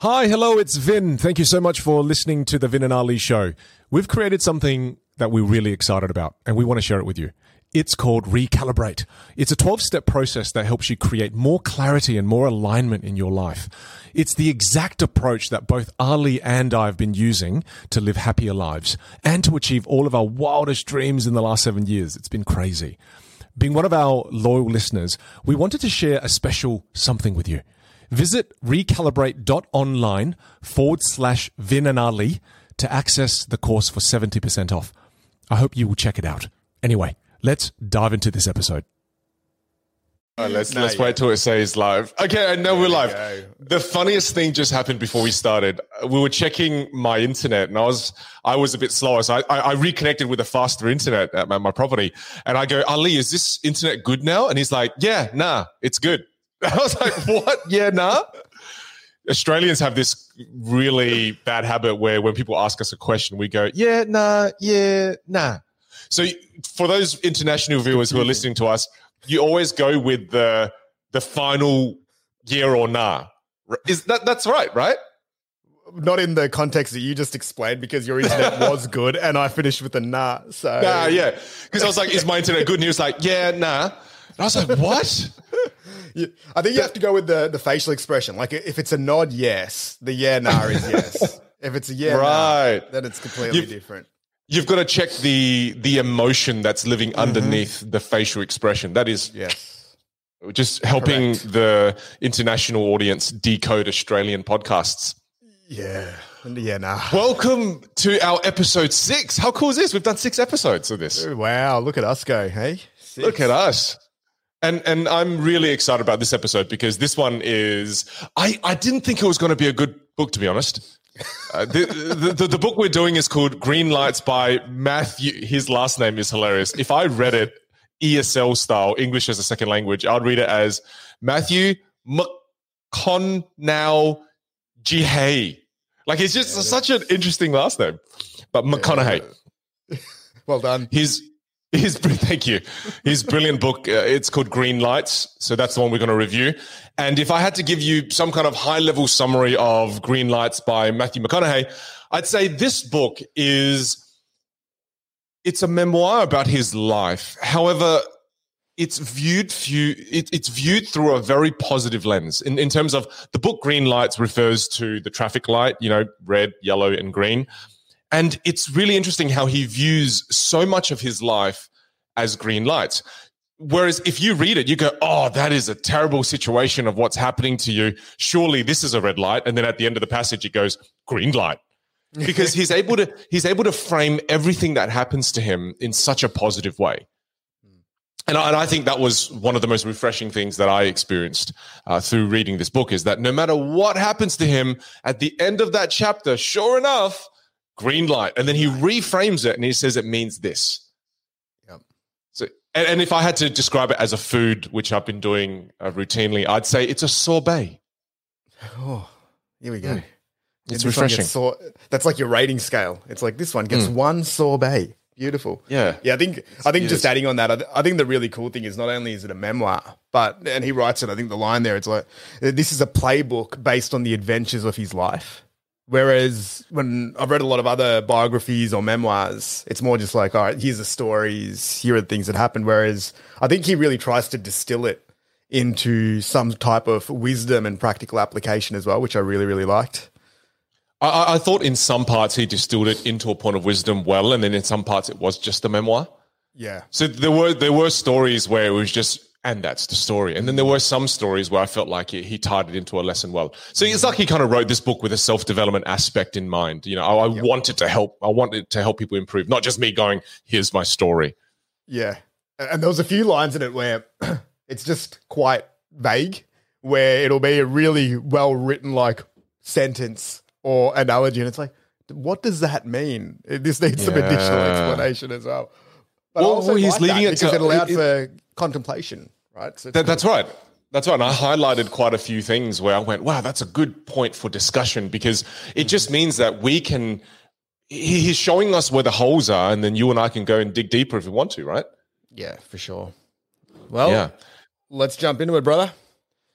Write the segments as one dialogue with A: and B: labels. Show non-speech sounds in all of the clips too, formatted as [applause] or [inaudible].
A: Hi, hello, it's Vin. Thank you so much for listening to the Vin and Ali show. We've created something that we're really excited about, and we want to share it with you. It's called Recalibrate. It's a 12 step process that helps you create more clarity and more alignment in your life. It's the exact approach that both Ali and I have been using to live happier lives and to achieve all of our wildest dreams in the last seven years. It's been crazy. Being one of our loyal listeners, we wanted to share a special something with you. Visit recalibrate.online forward slash Vin and Ali to access the course for 70% off. I hope you will check it out. Anyway, let's dive into this episode.
B: All right, let's
C: No,
B: let's
C: yeah.
B: wait till it says live. Okay, I know we're live.
C: go.
B: The funniest thing just happened before we started. Uh, we were checking my internet, and I was I was a bit slower, so I, I, I reconnected with a faster internet at my, my property. And I go, Ali, is this internet good now? And he's like, Yeah, nah, it's good. [laughs] I was like, What? Yeah, nah. Australians have this really bad habit where when people ask us a question, we go, Yeah, nah, yeah, nah. So for those international viewers who are listening to us, you always go with the the final yeah or nah. Is that that's right, right?
C: Not in the context that you just explained because your internet [laughs] was good and I finished with a nah. So
B: Nah, yeah. Because I was like, is my internet good? And he was like, yeah, nah. I was like, what? [laughs]
C: You- I think you have to go with the, the facial expression. Like if it's a nod, yes. The yeah, nah is yes. [laughs] if it's a yeah,
B: Right.
C: nah, then it's completely
B: You've-
C: different.
B: You've got to check the the emotion that's living mm-hmm. underneath the facial expression. That is
C: Yes.
B: just helping
C: Correct.
B: the international audience decode Australian podcasts.
C: Yeah. Yeah, nah.
B: Welcome to our episode six. How cool is this? We've done six episodes of this.
C: Wow, look at us go, hey? Six.
B: Look at us. And and I'm really excited about this episode because this one is I I didn't think it was going to be a good book to be honest. Uh, the, the, the book we're doing is called Green Lights by Matthew. His last name is hilarious. If I read it ESL style, English as a second language, I'd read it as Matthew McConaughey. Jihei. Like it's just such an interesting last name. But McConaughey [laughs]
C: Well done.
B: his his [laughs] thank you. His brilliant book uh, it's called green lights so that's the one we're going to review. And if i had to give you some kind of high level summary of green lights by matthew mcconaughey i'd say this book is it's a memoir about his life. However it's viewed few, it, it's viewed through a very positive lens. In, in terms of the book green lights refers to the traffic light you know red yellow and green and it's really interesting how he views so much of his life as green lights. Whereas if you read it, you go, oh, that is a terrible situation of what's happening to you. Surely this is a red light. And then at the end of the passage, it goes, green light. [laughs] Because he's able to he's able to frame everything that happens to him in such a positive way. And I, and I think that was one of the most refreshing things that I experienced uh, through reading this book is that no matter what happens to him at the end of that chapter, sure enough, green light. And then he reframes it and he says it means this.
C: Yep.
B: So, and, and if I had to describe it as a food, which I've been doing uh, routinely, I'd say it's a sorbet.
C: Oh, here we go.
B: Mm. It's
C: This
B: refreshing.
C: sor- that's like your rating scale. It's like this one gets one sorbet. Beautiful.
B: Yeah.
C: Yeah, I think I think just adding on that, I, th- I think the really cool thing is not only is it a memoir, but and he writes it. I think the line there, it's like this is a playbook based on the adventures of his life. Whereas when I've read a lot of other biographies or memoirs, it's more just like, all right, here's the stories, here are the things that happened. Whereas I think he really tries to distill it into some type of wisdom and practical application as well, which I really, really liked.
B: I- I, thought in some parts he distilled it into a point of wisdom well, and then in some parts it was just a memoir.
C: Yeah.
B: So there were there were stories where it was just, and that's the story. And then there were some stories where I felt like he, he tied it into a lesson well. So it's like he kind of wrote this book with a self development aspect in mind. You know, I, I wanted to help. I wanted to help people improve, not just me going, "Here's my story."
C: Yeah. And there was a few lines in it where [clears throat] it's just quite vague, where it'll be a really well written like sentence or analogy, and it's like, what does that mean? This needs some additional explanation as well. But
B: Well,
C: also
B: well, he's
C: like
B: leaving it
C: because
B: to-
C: it allowed
B: it-
C: for contemplation, right? So
B: that's right. That's right. And I highlighted quite a few things where I went, wow, that's a good point for discussion because it just mm-hmm. means that we can, he- he's showing us where the holes are, and then you and I can go and dig deeper if we want to, right?
C: Yeah, for sure. Well,
B: Yeah.
C: let's jump into it, brother.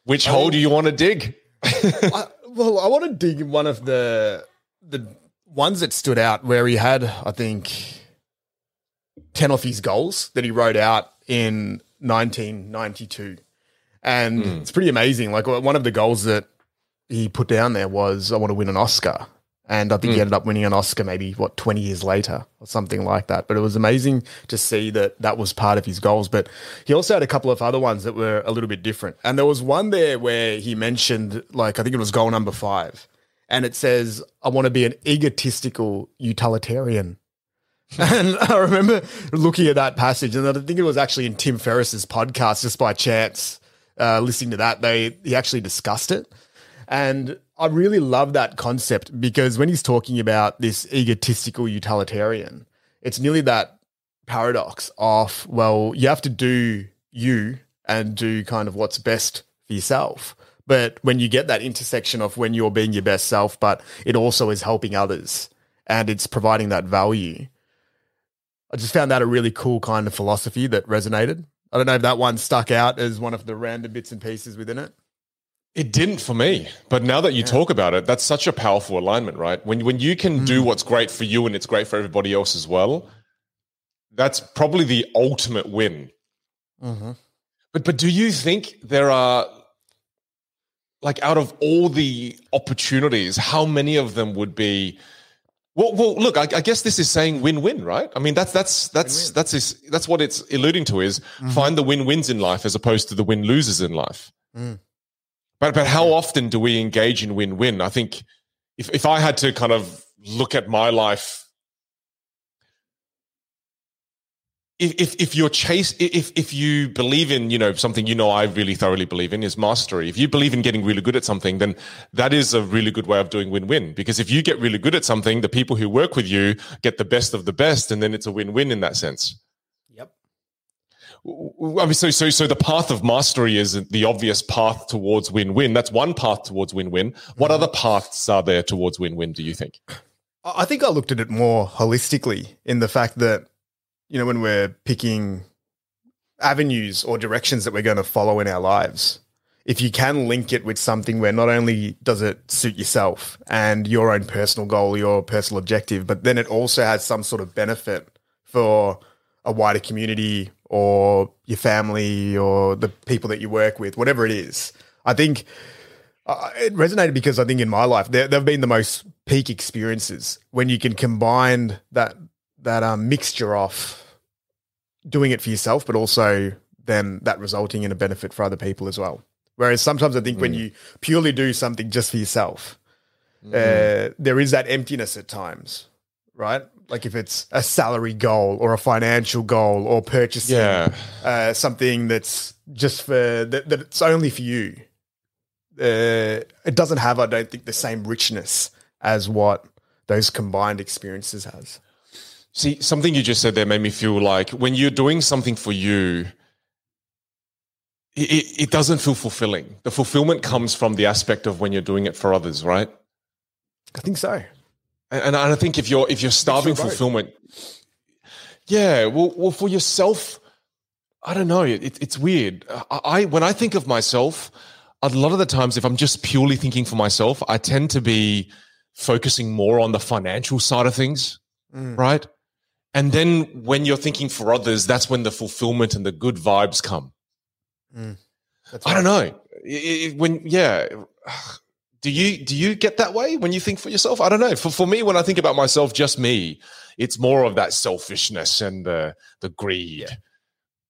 B: Which hole do you want to dig?
C: I, Well, I want to dig one of the the ones that stood out where he had, I think, ten of his goals that he wrote out in 1992, and hmm. it's pretty amazing. Like uh, one of the goals that he put down there was, "I want to win an Oscar." And I think he hmm. ended up winning an Oscar maybe what 20 years later or something like that. But it was amazing to see that that was part of his goals. But he also had a couple of other ones that were a little bit different. And there was one there where he mentioned, like, I think it was goal number five. And it says, I want to be an egotistical utilitarian. [laughs] and I remember looking at that passage, and I think it was actually in Tim Ferriss's podcast, just by chance, uh, listening to that. They he actually discussed it. And I really love that concept because when he's talking about this egotistical utilitarian, it's nearly that paradox of, well, you have to do you and do kind of what's best for yourself. But when you get that intersection of when you're being your best self, but it also is helping others and it's providing that value, I just found that a really cool kind of philosophy that resonated. I don't know if that one stuck out as one of the random bits and pieces within it.
B: It didn't for me, but now that you talk about it, that's such a powerful alignment, right? When when you can do mm. what's great for you and it's great for everybody else as well, that's probably the ultimate win. Mm-hmm. But but do you think there are like out of all the opportunities, how many of them would be? Well, well, look, I, I guess this is saying win-win, right? I mean, that's that's that's that's this, that's what it's alluding to is mm-hmm. find the win-wins in life as opposed to the win-losers in life. Mm. But but how often do we engage in win-win? I think if if I had to kind of look at my life, if if, if you're chase if if you believe in you know something you know I really thoroughly believe in is mastery. If you believe in getting really good at something, then that is a really good way of doing win-win. Because if you get really good at something, the people who work with you get the best of the best, and then it's a win-win in that sense.
C: Yep.
B: I mean, so so so the path of mastery is the obvious path towards win-win. That's one path towards win-win. What mm-hmm. other paths are there towards win-win? Do you think?
C: I I think I looked at it more holistically in the fact that, you know, when we're picking avenues or directions that we're going to follow in our lives, if you can link it with something where not only does it suit yourself and your own personal goal, your personal objective, but then it also has some sort of benefit for a wider community or your family or the people that you work with, whatever it is. I think uh, it resonated because I think in my life there have been the most peak experiences when you can combine that that um, mixture of doing it for yourself, but also then that resulting in a benefit for other people as well. Whereas sometimes I think when you purely do something just for yourself, uh, there is that emptiness at times, right? Like if it's a salary goal or a financial goal or purchasing
B: Yeah.
C: uh, something that's just for that, that it's only for you. Uh, it doesn't have, I don't think, the same richness as what those combined experiences has.
B: See, something you just said there made me feel like when you're doing something for you, it, it, doesn't feel fulfilling. The fulfillment comes from the aspect of when you're doing it for others, right?
C: I think so.
B: And, and I think if you're if you're starving fulfillment, yeah, well, well, for yourself, I don't know. It, it's weird. I, I when I think of myself, a lot of the times, if I'm just purely thinking for myself, I tend to be focusing more on the financial side of things, mm. right? And then when you're thinking for others, that's when the fulfillment and the good vibes come.
C: Mm, that's
B: I don't know. When yeah, do you do you get that way when you think for yourself? I don't know. For for me, when I think about myself, just me, it's more of that selfishness and the the greed.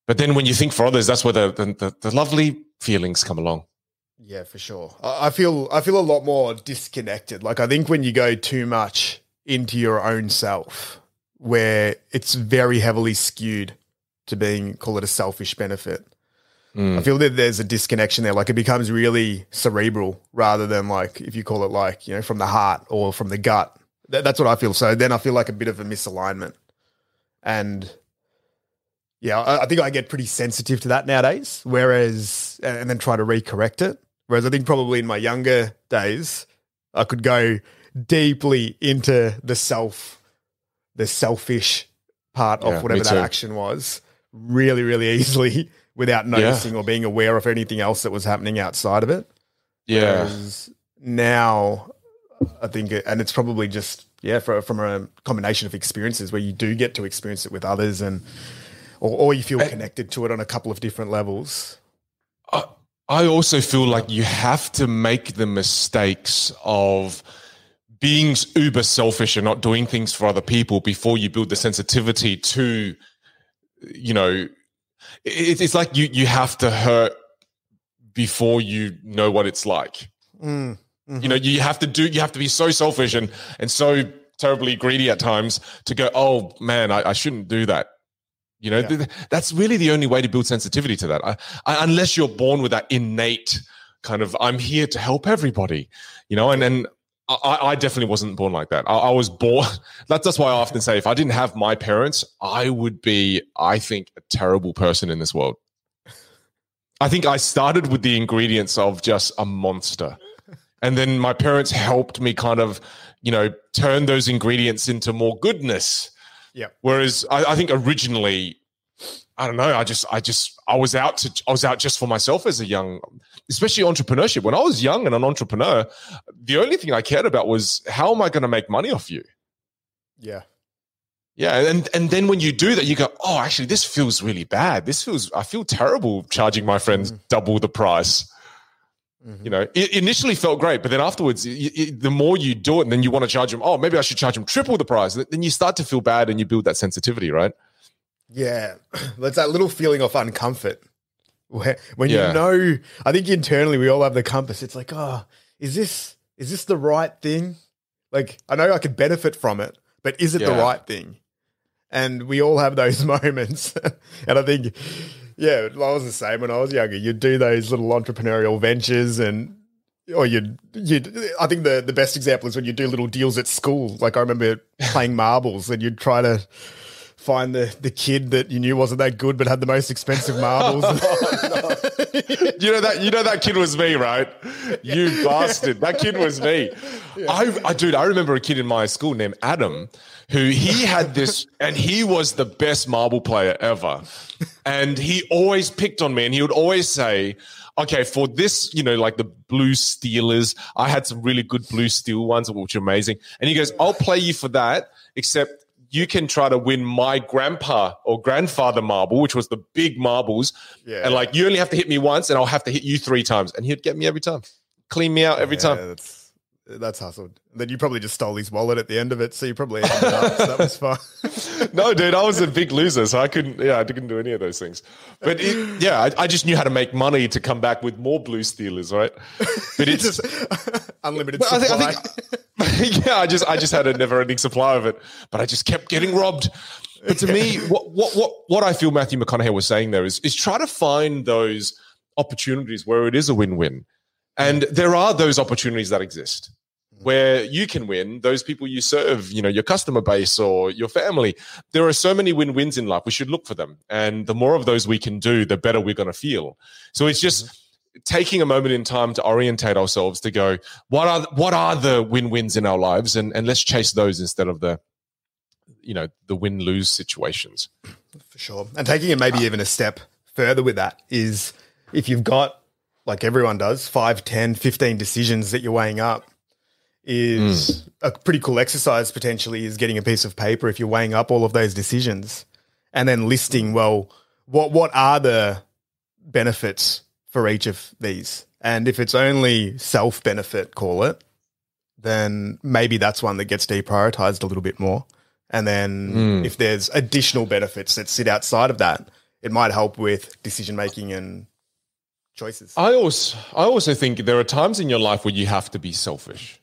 B: But then when you think for others, that's where the the, the, lovely feelings come along.
C: Yeah, for sure. I feel I feel a lot more disconnected. Like I think when you go too much into your own self, where it's very heavily skewed to being call it a selfish benefit. Mm. I feel that there's a disconnection there. Like it becomes really cerebral rather than like if you call it like you know from the heart or from the gut. That, that's what I feel. So then I feel like a bit of a misalignment, and yeah, I, I think I get pretty sensitive to that nowadays. Whereas, and, and then try to recorrect it. Whereas I think probably in my younger days, I could go deeply into the self, the selfish part
B: Yeah,
C: of whatever that action was, really, really easily [laughs] without noticing or being aware of anything else that was happening outside of it.
B: Yeah.
C: Whereas now, I think, it, and it's probably just yeah, for, from a combination of experiences where you do get to experience it with others, and or, or you feel connected to it on a couple of different levels.
B: I, I also feel like you have to make the mistakes of being uber selfish and not doing things for other people before you build the sensitivity to, you know, it, it's like you you have to hurt before you know what it's like.
C: Mm.
B: Mm-hmm. You know, you have to do, you have to be so selfish and and so terribly greedy at times to go, oh man, I, I shouldn't do that. You know, yeah. th- that's really the only way to build sensitivity to that. I, I, unless you're born with that innate kind of, I'm here to help everybody. You know, and then I, I, definitely wasn't born like that. I, I was born. [laughs] That's that's why I often say, if I didn't have my parents, I would be, I think, a terrible person in this world. I think I started with the ingredients of just a monster and then my parents helped me kind of you know turn those ingredients into more goodness
C: yeah
B: whereas I, I, think originally i don't know i just i just i was out to i was out just for myself as a young especially entrepreneurship when i was young and an entrepreneur the only thing i cared about was how am i going to make money off you
C: yeah
B: yeah and and then when you do that you go oh actually this feels really bad this feels i feel terrible charging my friends mm. double the price Mm-hmm. You know, it initially felt great, but then afterwards, it, it, the more you do it, and then you want to charge them. Oh, maybe I should charge them triple the price. Then you start to feel bad, and you build that sensitivity, right?
C: Yeah, [clears throat] there's that little feeling of uncomfort where, when yeah. you know. I think internally we all have the compass. It's like, oh, is this is this the right thing? Like, I know I could benefit from it, but is it yeah. the right thing? And we all have those [laughs] moments, and I think yeah, I was the same when I was younger. You'd do those little entrepreneurial ventures and or you'd you'd I think the the best example is when you do little deals at school. Like I remember playing [laughs] marbles and you'd try to find the the kid that you knew wasn't that good but had the most expensive marbles. [laughs]
B: Oh, [laughs] you know that you know that kid was me, right? You bastard. That kid was me. Yeah. I, I dude, I remember a kid in my school named Adam who he had this and he was the best marble player ever. And he always picked on me and he would always say, okay, for this, you know, like the blue steelers, I had some really good blue steel ones, which are amazing. And he goes, I'll play you for that, except you can try to win my grandpa or grandfather marble, which was the big marbles. Yeah. And like, you only have to hit me once and I'll have to hit you three times. And he'd get me every time, clean me out every yeah, time.
C: That's- hustled. Then you probably just stole his wallet at the end of it, so you probably ended up. so that was fun. [laughs]
B: no, dude, I was a big loser, so I couldn't. Yeah, I couldn't do any of those things. But it, yeah, I, I, just knew how to make money to come back with more blue steelers, right?
C: But it's [laughs] just unlimited supply. I think,
B: I think, [laughs] yeah, I just I just had a never-ending supply of it, but I just kept getting robbed. But to me, what what what what I feel Matthew McConaughey was saying there is is try to find those opportunities where it is a win-win and there are those opportunities that exist where you can win. Those people you serve you know your customer base or your family there are so many win-wins in life. We should look for them. And the more of those we can do the better we're going to feel. So it's just mm-hmm. taking a moment in time to orientate ourselves to go what are what are the win-wins in our lives? And and let's chase those instead of the you know the win-lose situations.
C: For sure. And taking it maybe even a step further with that is if you've got like everyone does, 5, 10, 15 decisions that you're weighing up is mm. a pretty cool exercise potentially is getting a piece of paper if you're weighing up all of those decisions and then listing, well, what what are the benefits for each of these? And if it's only self benefit, call it, then maybe that's one that gets deprioritized a little bit more. And then mm. if there's additional benefits that sit outside of that, it might help with decision making and choices.
B: I also I also think there are times in your life where you have to be selfish.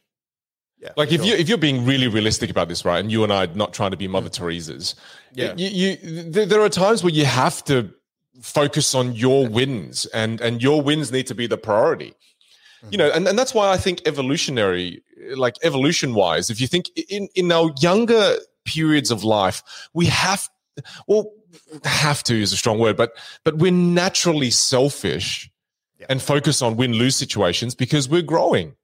B: Yeah, like if sure. you if you're being really realistic about this, right? And you and I are not trying to be Mother Teresa's. Yeah, you, you there, there are times where you have to focus on your wins, and and your wins need to be the priority. Mm-hmm. You know, and, and that's why I think evolutionary, like evolution wise, if you think in in our younger periods of life, we have well have to is a strong word, but but we're naturally selfish yeah. and focus on win lose situations because we're growing.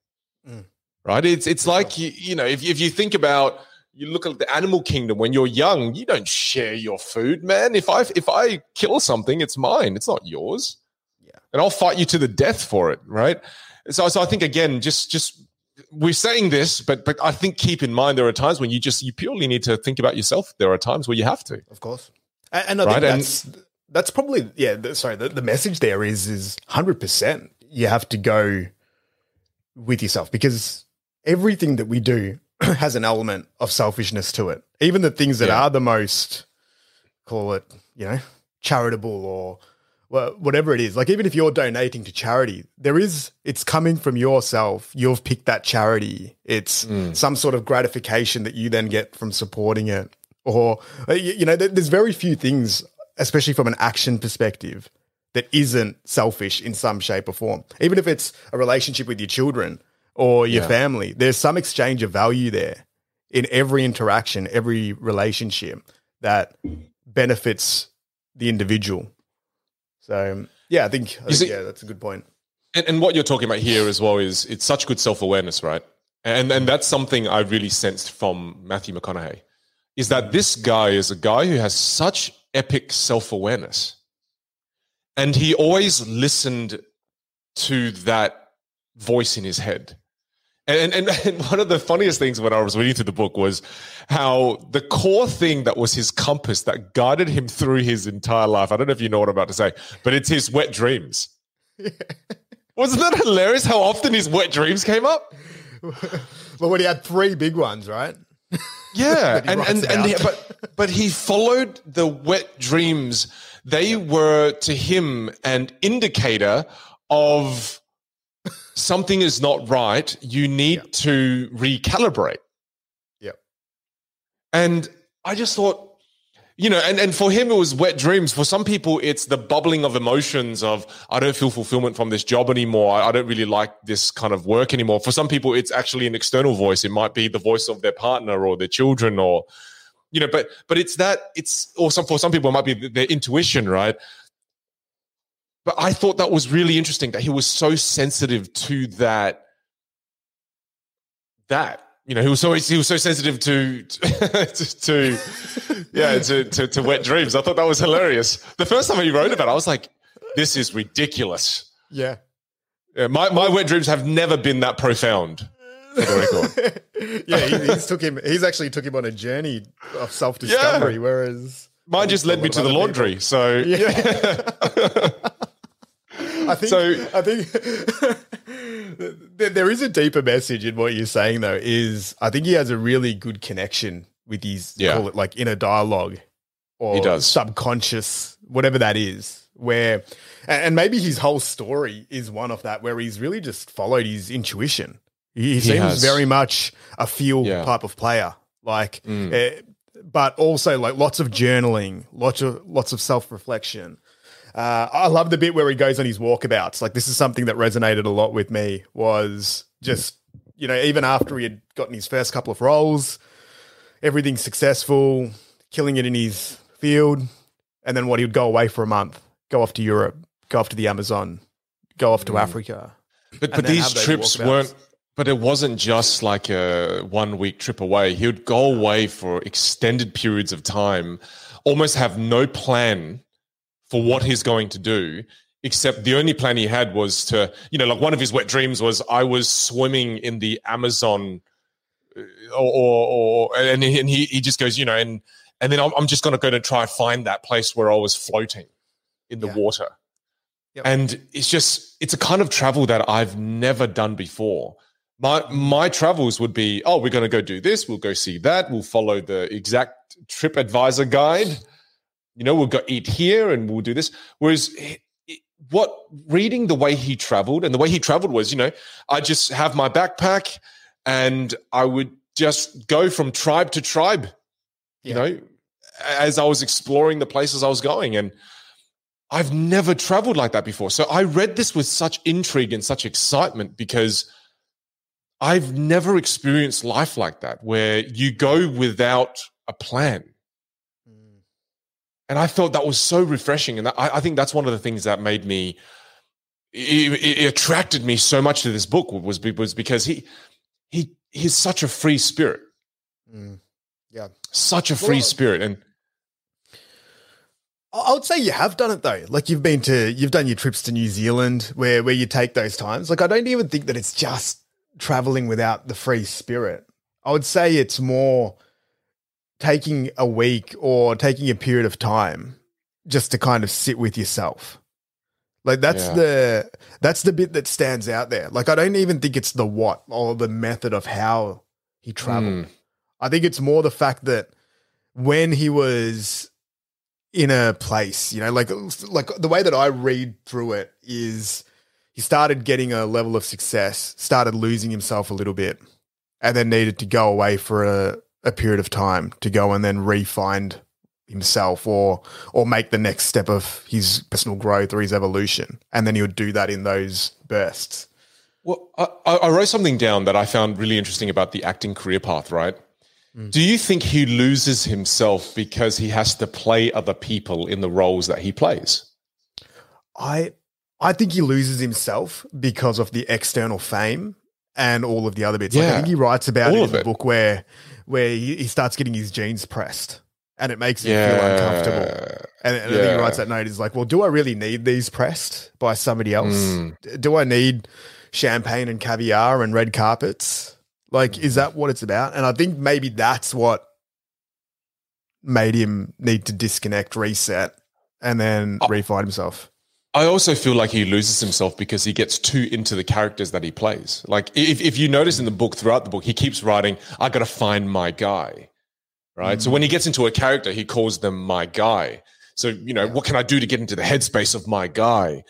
B: Mm. Right? It's it's like you, you know if if you think about you look at the animal kingdom when you're young, you don't share your food, man. If I if I kill something, it's mine. It's not yours. Yeah. And I'll fight you to the death for it, right? So so I think again, just just we're saying this, but but I think keep in mind there are times when you just you purely need to think about yourself. There are times where you have to.
C: Of course. And, and I
B: Right,
C: think
B: and-
C: that's probably yeah. The, sorry, the, the message there is is hundred percent. You have to go with yourself because everything that we do [clears throat] has an element of selfishness to it. Even the things that
B: Yeah.
C: are the most call it you know charitable or wha- whatever it is. Like even if you're donating to charity, there is it's coming from yourself. You've picked that charity. It's some sort of gratification that you then get from supporting it. Or uh, you, you know, there's very few things, especially from an action perspective, that isn't selfish in some shape or form. Even if it's a relationship with your children or your
B: Yeah.
C: family, there's some exchange of value there in every interaction, every relationship that benefits the individual. So yeah, I think, I think
B: see-
C: yeah, that's a good point.
B: And, and what you're talking about here as well is it's such good self awareness, right? And and that's something I really sensed from Matthew McConaughey, is that this guy is a guy who has such epic self awareness, and he always listened to that voice in his head. And, and [laughs] and one of the funniest things when I was reading through the book was how the core thing that was his compass that guided him through his entire life. I don't know if you know what I'm about to say, but it's his wet dreams. [laughs] Wasn't that hilarious how often his wet dreams came up? [laughs]
C: But when he had three big ones, right? [laughs]
B: Yeah, and and, and he, but but he followed the wet dreams. They were to him an indicator of something is not right. You need to recalibrate.
C: Yeah,
B: And I just thought, you know, and, and for him, it was wet dreams. For some people, it's the bubbling of emotions of, I don't feel fulfillment from this job anymore. I, don't really like this kind of work anymore. For some people, it's actually an external voice. It might be the voice of their partner or their children or, you know, but, but it's that, it's, or some, for some people, it might be their intuition, right? But I thought that was really interesting that he was so sensitive to that, that, you know, he was so he was so sensitive to to, [laughs] to yeah to, to to wet dreams. I thought that was hilarious. The first time he wrote about, it, I was like, "This is ridiculous."
C: Yeah.
B: Yeah, my my wet dreams have never been that profound. [laughs] For the record.
C: yeah, he, he's took him. He's actually took him on a journey of self discovery.
B: Yeah.
C: Whereas
B: Mine just led me to the laundry. So [laughs]
C: I think
B: So-
C: I think there- [laughs] there is a deeper message in what you're saying though. Is I think he has a really good connection with his
B: Yeah.
C: call it like inner dialogue or
B: He does.
C: subconscious, whatever that is. Where and and maybe his whole story is one of that, where he's really just followed his intuition. He, he seems
B: has.
C: very much a feel
B: Yeah.
C: type of player, like, eh, but also like lots of journaling, lots of lots of self reflection. Uh, I love the bit where he goes on his walkabouts. Like this is something that resonated a lot with me. Was just you know even after he had gotten his first couple of roles, everything's successful, killing it in his field, and then what he would go away for a month, go off to Europe, go off to the Amazon, go off to Africa.
B: But but
C: then
B: these trips
C: walkabouts.
B: weren't. But it wasn't just like a one week trip away. He would go away for extended periods of time, almost have no plan for what he's going to do. Except the only plan he had was to, you know, like one of his wet dreams was I was swimming in the Amazon, uh, or, or, or and he, and he he just goes, you know, and and then I'm, I'm just going to go to try and find that place where I was floating in the
C: Yeah.
B: water.
C: Yep.
B: And it's just it's a kind of travel that I've never done before. My my travels would be, oh, we're going to go do this, we'll go see that, we'll follow the exact trip advisor guide. You know, we'll go eat here and we'll do this. Whereas he- he- what reading the way he traveled and the way he traveled was, you know, I just have my backpack and I would just go from tribe to tribe, you know, as I was exploring the places I was going. And I've never traveled like that before. So I read this with such intrigue and such excitement because I've never experienced life like that, where you go without a plan. And I felt that was so refreshing. And I, I think that's one of the things that made me, it, it- attracted me so much to this book was, was because he, he, he's such a free spirit,
C: Mm. Yeah.
B: such a free
C: Well,
B: spirit. And
C: I I would say you have done it though. Like you've been to, you've done your trips to New Zealand where where you take those times. Like I don't even think that it's just traveling without the free spirit. I would say it's more taking a week or taking a period of time just to kind of sit with yourself. Like that's
B: Yeah.
C: the that's the bit that stands out there. Like I don't even think it's the what or the method of how he traveled.
B: Mm.
C: I think it's more the fact that when he was in a place, you know, like like the way that I read through it is he started getting a level of success, started losing himself a little bit, and then needed to go away for a, a period of time to go and then re-find himself or or make the next step of his personal growth or his evolution. And then he would do that in those bursts.
B: Well, I, I wrote something down that I found really interesting about the acting career path, right? Mm. Do you think he loses himself because he has to play other people in the roles that he plays?
C: I I think he loses himself because of the external fame and all of the other bits. Like, I think he writes about
B: All
C: it in the book where where he, he starts getting his jeans pressed and it makes him feel uncomfortable. And, and I think he writes that note. He's like, well, do I really need these pressed by somebody else?
B: Mm.
C: Do I need champagne and caviar and red carpets? Like, is that what it's about? And I think maybe that's what made him need to disconnect, reset, and then
B: Oh.
C: refine himself.
B: I also feel like he loses himself because he gets too into the characters that he plays. Like if, if you notice in the book, throughout the book, he keeps writing, I got to find my guy. Right. So mm. when he gets into a character, he calls them my guy. So, you know, what can I do to get into the headspace of my guy?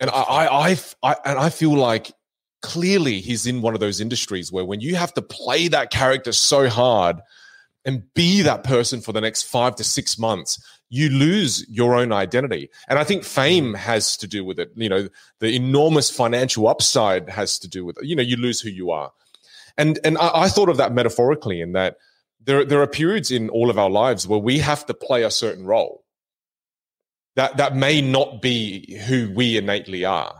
B: And I, I, I, I and I feel like clearly he's in one of those industries where when you have to play that character so hard and be that person for the next five to six months, you lose your own identity. And I think fame has to do with it. You know, the enormous financial upside has to do with it. You know, you lose who you are. And and I, I thought of that metaphorically in that there there are periods in all of our lives where we have to play a certain role. That that may not be who we innately are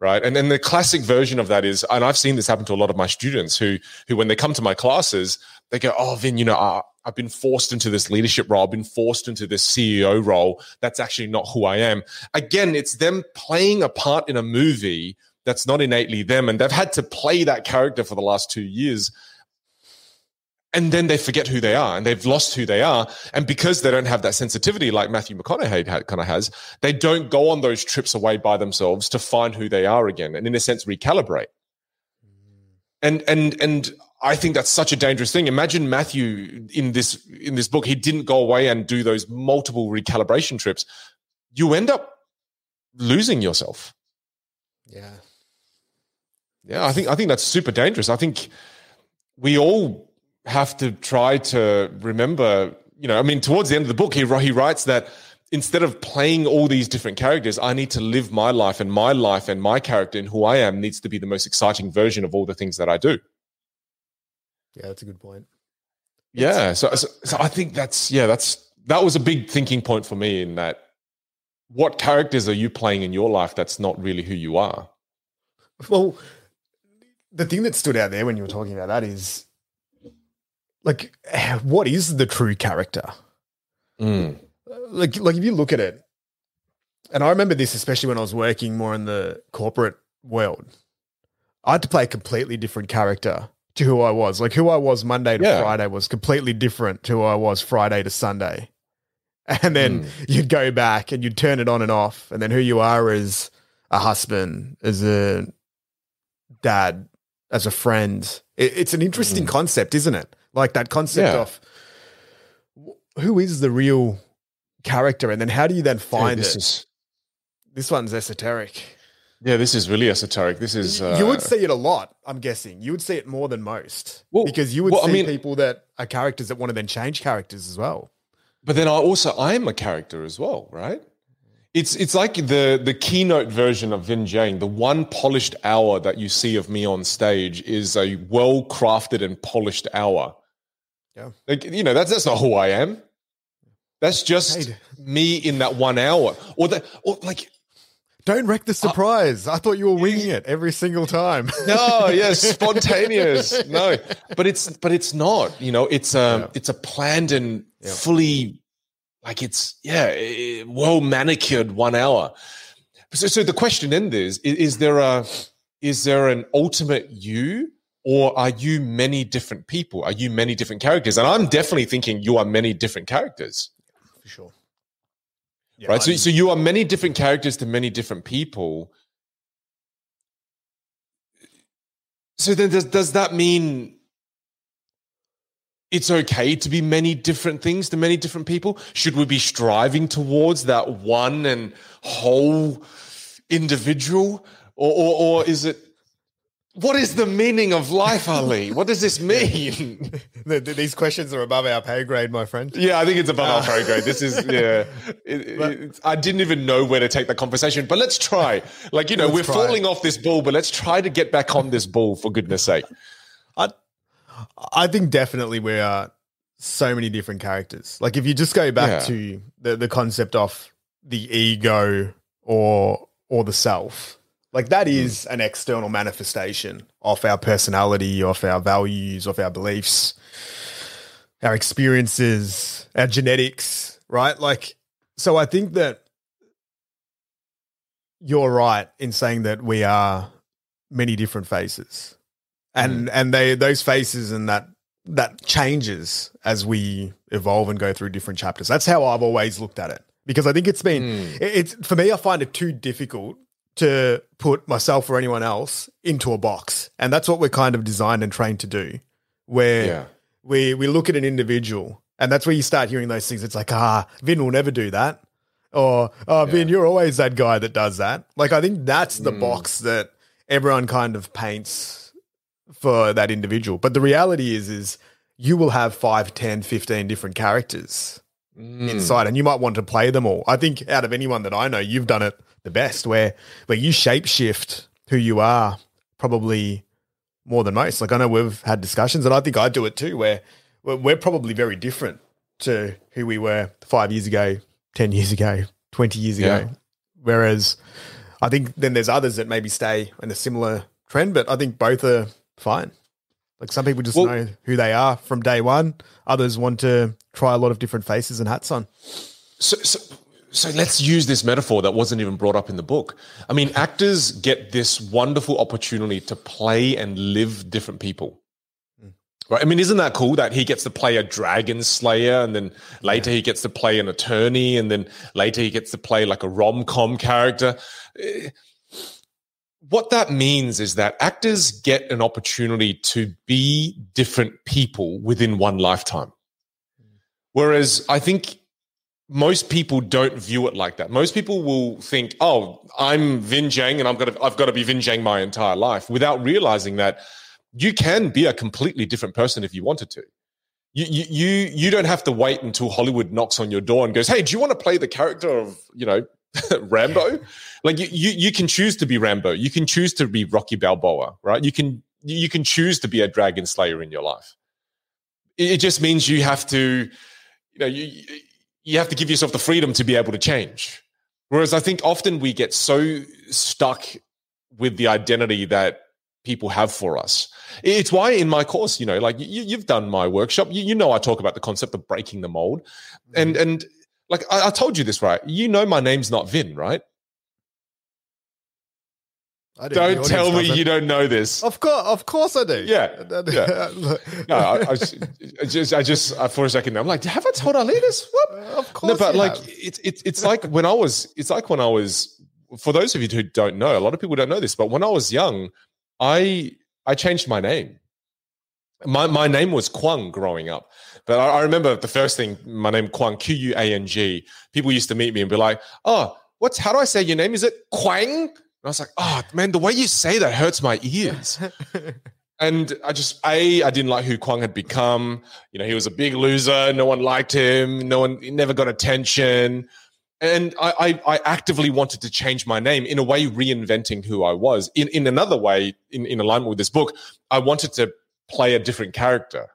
B: right? And then the classic version of that is and i've seen this happen to a lot of my students who who when they come to my classes they go oh vin you know I, i've been forced into this leadership role. I've been forced into this ceo role. That's actually not who i am. Again it's them playing a part in a movie that's not innately them and they've had to play that character for the last two years and then they forget who they are and they've lost who they are. And because they don't have that sensitivity like matthew mcconaughey kind of has they don't go on those trips away by themselves to find who they are again and in a sense recalibrate. Mm-hmm. And and and i think that's such a dangerous thing. Imagine matthew in this in this book he didn't go away and do those multiple recalibration trips. You end up losing yourself.
C: Yeah.
B: yeah, I think I think that's super dangerous. I think we all have to try to remember. You know, I mean, towards the end of the book, he he writes that instead of playing all these different characters, I need to live my life, and my life and my character and who I am needs to be the most exciting version of all the things that I do.
C: Yeah, that's a good point.
B: Yeah, so, so so I think that's yeah, that's that was a big thinking point for me in that. What characters are you playing in your life that's not really who you are?
C: Well, the thing that stood out there when you were talking about that is like, [sighs] what is the true character?
B: Mm.
C: Like, like if you look at it, and I remember this especially when I was working more in the corporate world, I had to play a completely different character to who I was. Like who I was Monday to
B: Yeah.
C: Friday was completely different to who I was Friday to Sunday. [laughs] And then you'd go back and you'd turn it on and off. And then who you are as a husband, as a dad, as a friend. It, it's an interesting concept, isn't it? Like that concept
B: Yeah.
C: of who is the real character and then how do you then
B: Dude,
C: find
B: this
C: it?
B: is
C: this one's esoteric.
B: yeah, this is really esoteric. This is uh,
C: you would see it a lot, I'm guessing. You would see it more than most.
B: Well,
C: because you would
B: well, I
C: see
B: mean-
C: people that are characters that want to then change characters as well.
B: but then I also I am a character as well, right? It's it's like the the keynote version of Vin Giang. The one polished hour that you see of me on stage is a well crafted and polished hour.
C: Yeah.
B: like you know that's that's not who I am. That's just
C: Hey.
B: me in that one hour, or that or like
C: Don't wreck the
B: Uh,
C: surprise. I thought you were winging it every single time. [laughs]
B: no yes [laughs] spontaneous no but it's but it's not you know it's um
C: Yeah.
B: it's a planned and fully like it's yeah well manicured one hour so, so the question then is is there a is there an ultimate you or are you many different people? Are you many different characters? And I'm definitely thinking you are many different characters.
C: For sure.
B: Yeah, right. So, so you are many different characters to many different people. So then does, does that mean it's okay to be many different things to many different people? Should we be striving towards that one and whole individual? Or, or, or is it what is the meaning of life, Ali? What does this [laughs] mean? [laughs]
C: These questions are above our pay grade, my friend.
B: Yeah, I think it's above uh, our pay grade. This is, [laughs] yeah. It, but, I didn't even know where to take the conversation, but let's try. Like, you know, we're try. falling off this ball, but let's try to get back on this ball, for goodness sake.
C: I, I think definitely we are so many different characters. Like, if you just go back yeah. to the, the concept of the ego or or the self like that hmm. an external manifestation of our personality, of our values, of our beliefs, our experiences, our genetics, right? Like, so I think that you're right in saying that we are many different faces. And mm. and they those faces and that that changes as we evolve and go through different chapters. That's how I've always looked at it. Because I think it's been mm. it's for me I find it too difficult to put myself or anyone else into a box. And that's what we're kind of designed and trained to do, where yeah. we, we look at an individual and that's where you start hearing those things. It's like, ah, Vin will never do that. Or, oh, Vin, you're always that guy that does that. Like, I think that's the mm. box that everyone kind of paints for that individual. But the reality is, is you will have 5, 10, 15 different characters mm. inside and you might want to play them all. I think out of anyone that I know, you've done it the best, where where you shapeshift who you are probably more than most. Like I know we've had discussions, and I think I do it too, where we're probably very different to who we were five years ago, ten years ago, twenty years ago. Yeah. Whereas I think then there's others that maybe stay in a similar trend, but I think both are fine. Like some people just well, know who they are from day one. Others want to try a lot of different faces and hats on.
B: So, so so let's use this metaphor that wasn't even brought up in the book. I mean, actors get this wonderful opportunity to play and live different people. Right. I mean, isn't that cool that he gets to play a dragon slayer and then later yeah. he gets to play an attorney and then later he gets to play like a rom com character? Eh, what that means is that actors get an opportunity to be different people within one lifetime. Whereas I think most people don't view it like that. Most people will think, "Oh, I'm Vin Giang, and I'm gonna, I've got to be Vin Giang my entire life," without realizing that you can be a completely different person if you wanted to. You, you, you, you don't have to wait until Hollywood knocks on your door and goes, "Hey, do you want to play the character of, you know, [laughs] Rambo?" Like you, you, you can choose to be Rambo. You can choose to be Rocky Balboa, right? You can, you can choose to be a Dragon Slayer in your life. It just means you have to, you know, you you have to give yourself the freedom to be able to change. Whereas I think often we get so stuck with the identity that people have for us. It's why in my course, you know, like you, have done my workshop, you, you, know, I talk about the concept of breaking the mold, and mm-hmm. and like I, I told you this, right? You know, my name's not Vin, right? Don't tell me you don't know this.
C: Of course, of course I do.
B: Yeah, [laughs] yeah. [laughs] no, I, I, just, I just, uh, for a second, I'm like, have I told Ali this? What? [laughs]
C: Of course,
B: no, but like, it's, it's, it's like when I was, it's like when I was. For those of you who don't know, a lot of people don't know this, but when I was young, I, I changed my name. My my name was Quang growing up, but I, I remember the first thing, my name Quang, Q U A N G. People used to meet me and be like, "Oh, what's how do I say your name? Is it Quang?" I was like, oh man, the way you say that hurts my ears. [laughs] and I just a I didn't like who Quang had become. You know, he was a big loser. No one liked him. No one never got attention. And I, I, I actively wanted to change my name in a way, reinventing who I was. In in another way, in, in alignment with this book, I wanted to play a different character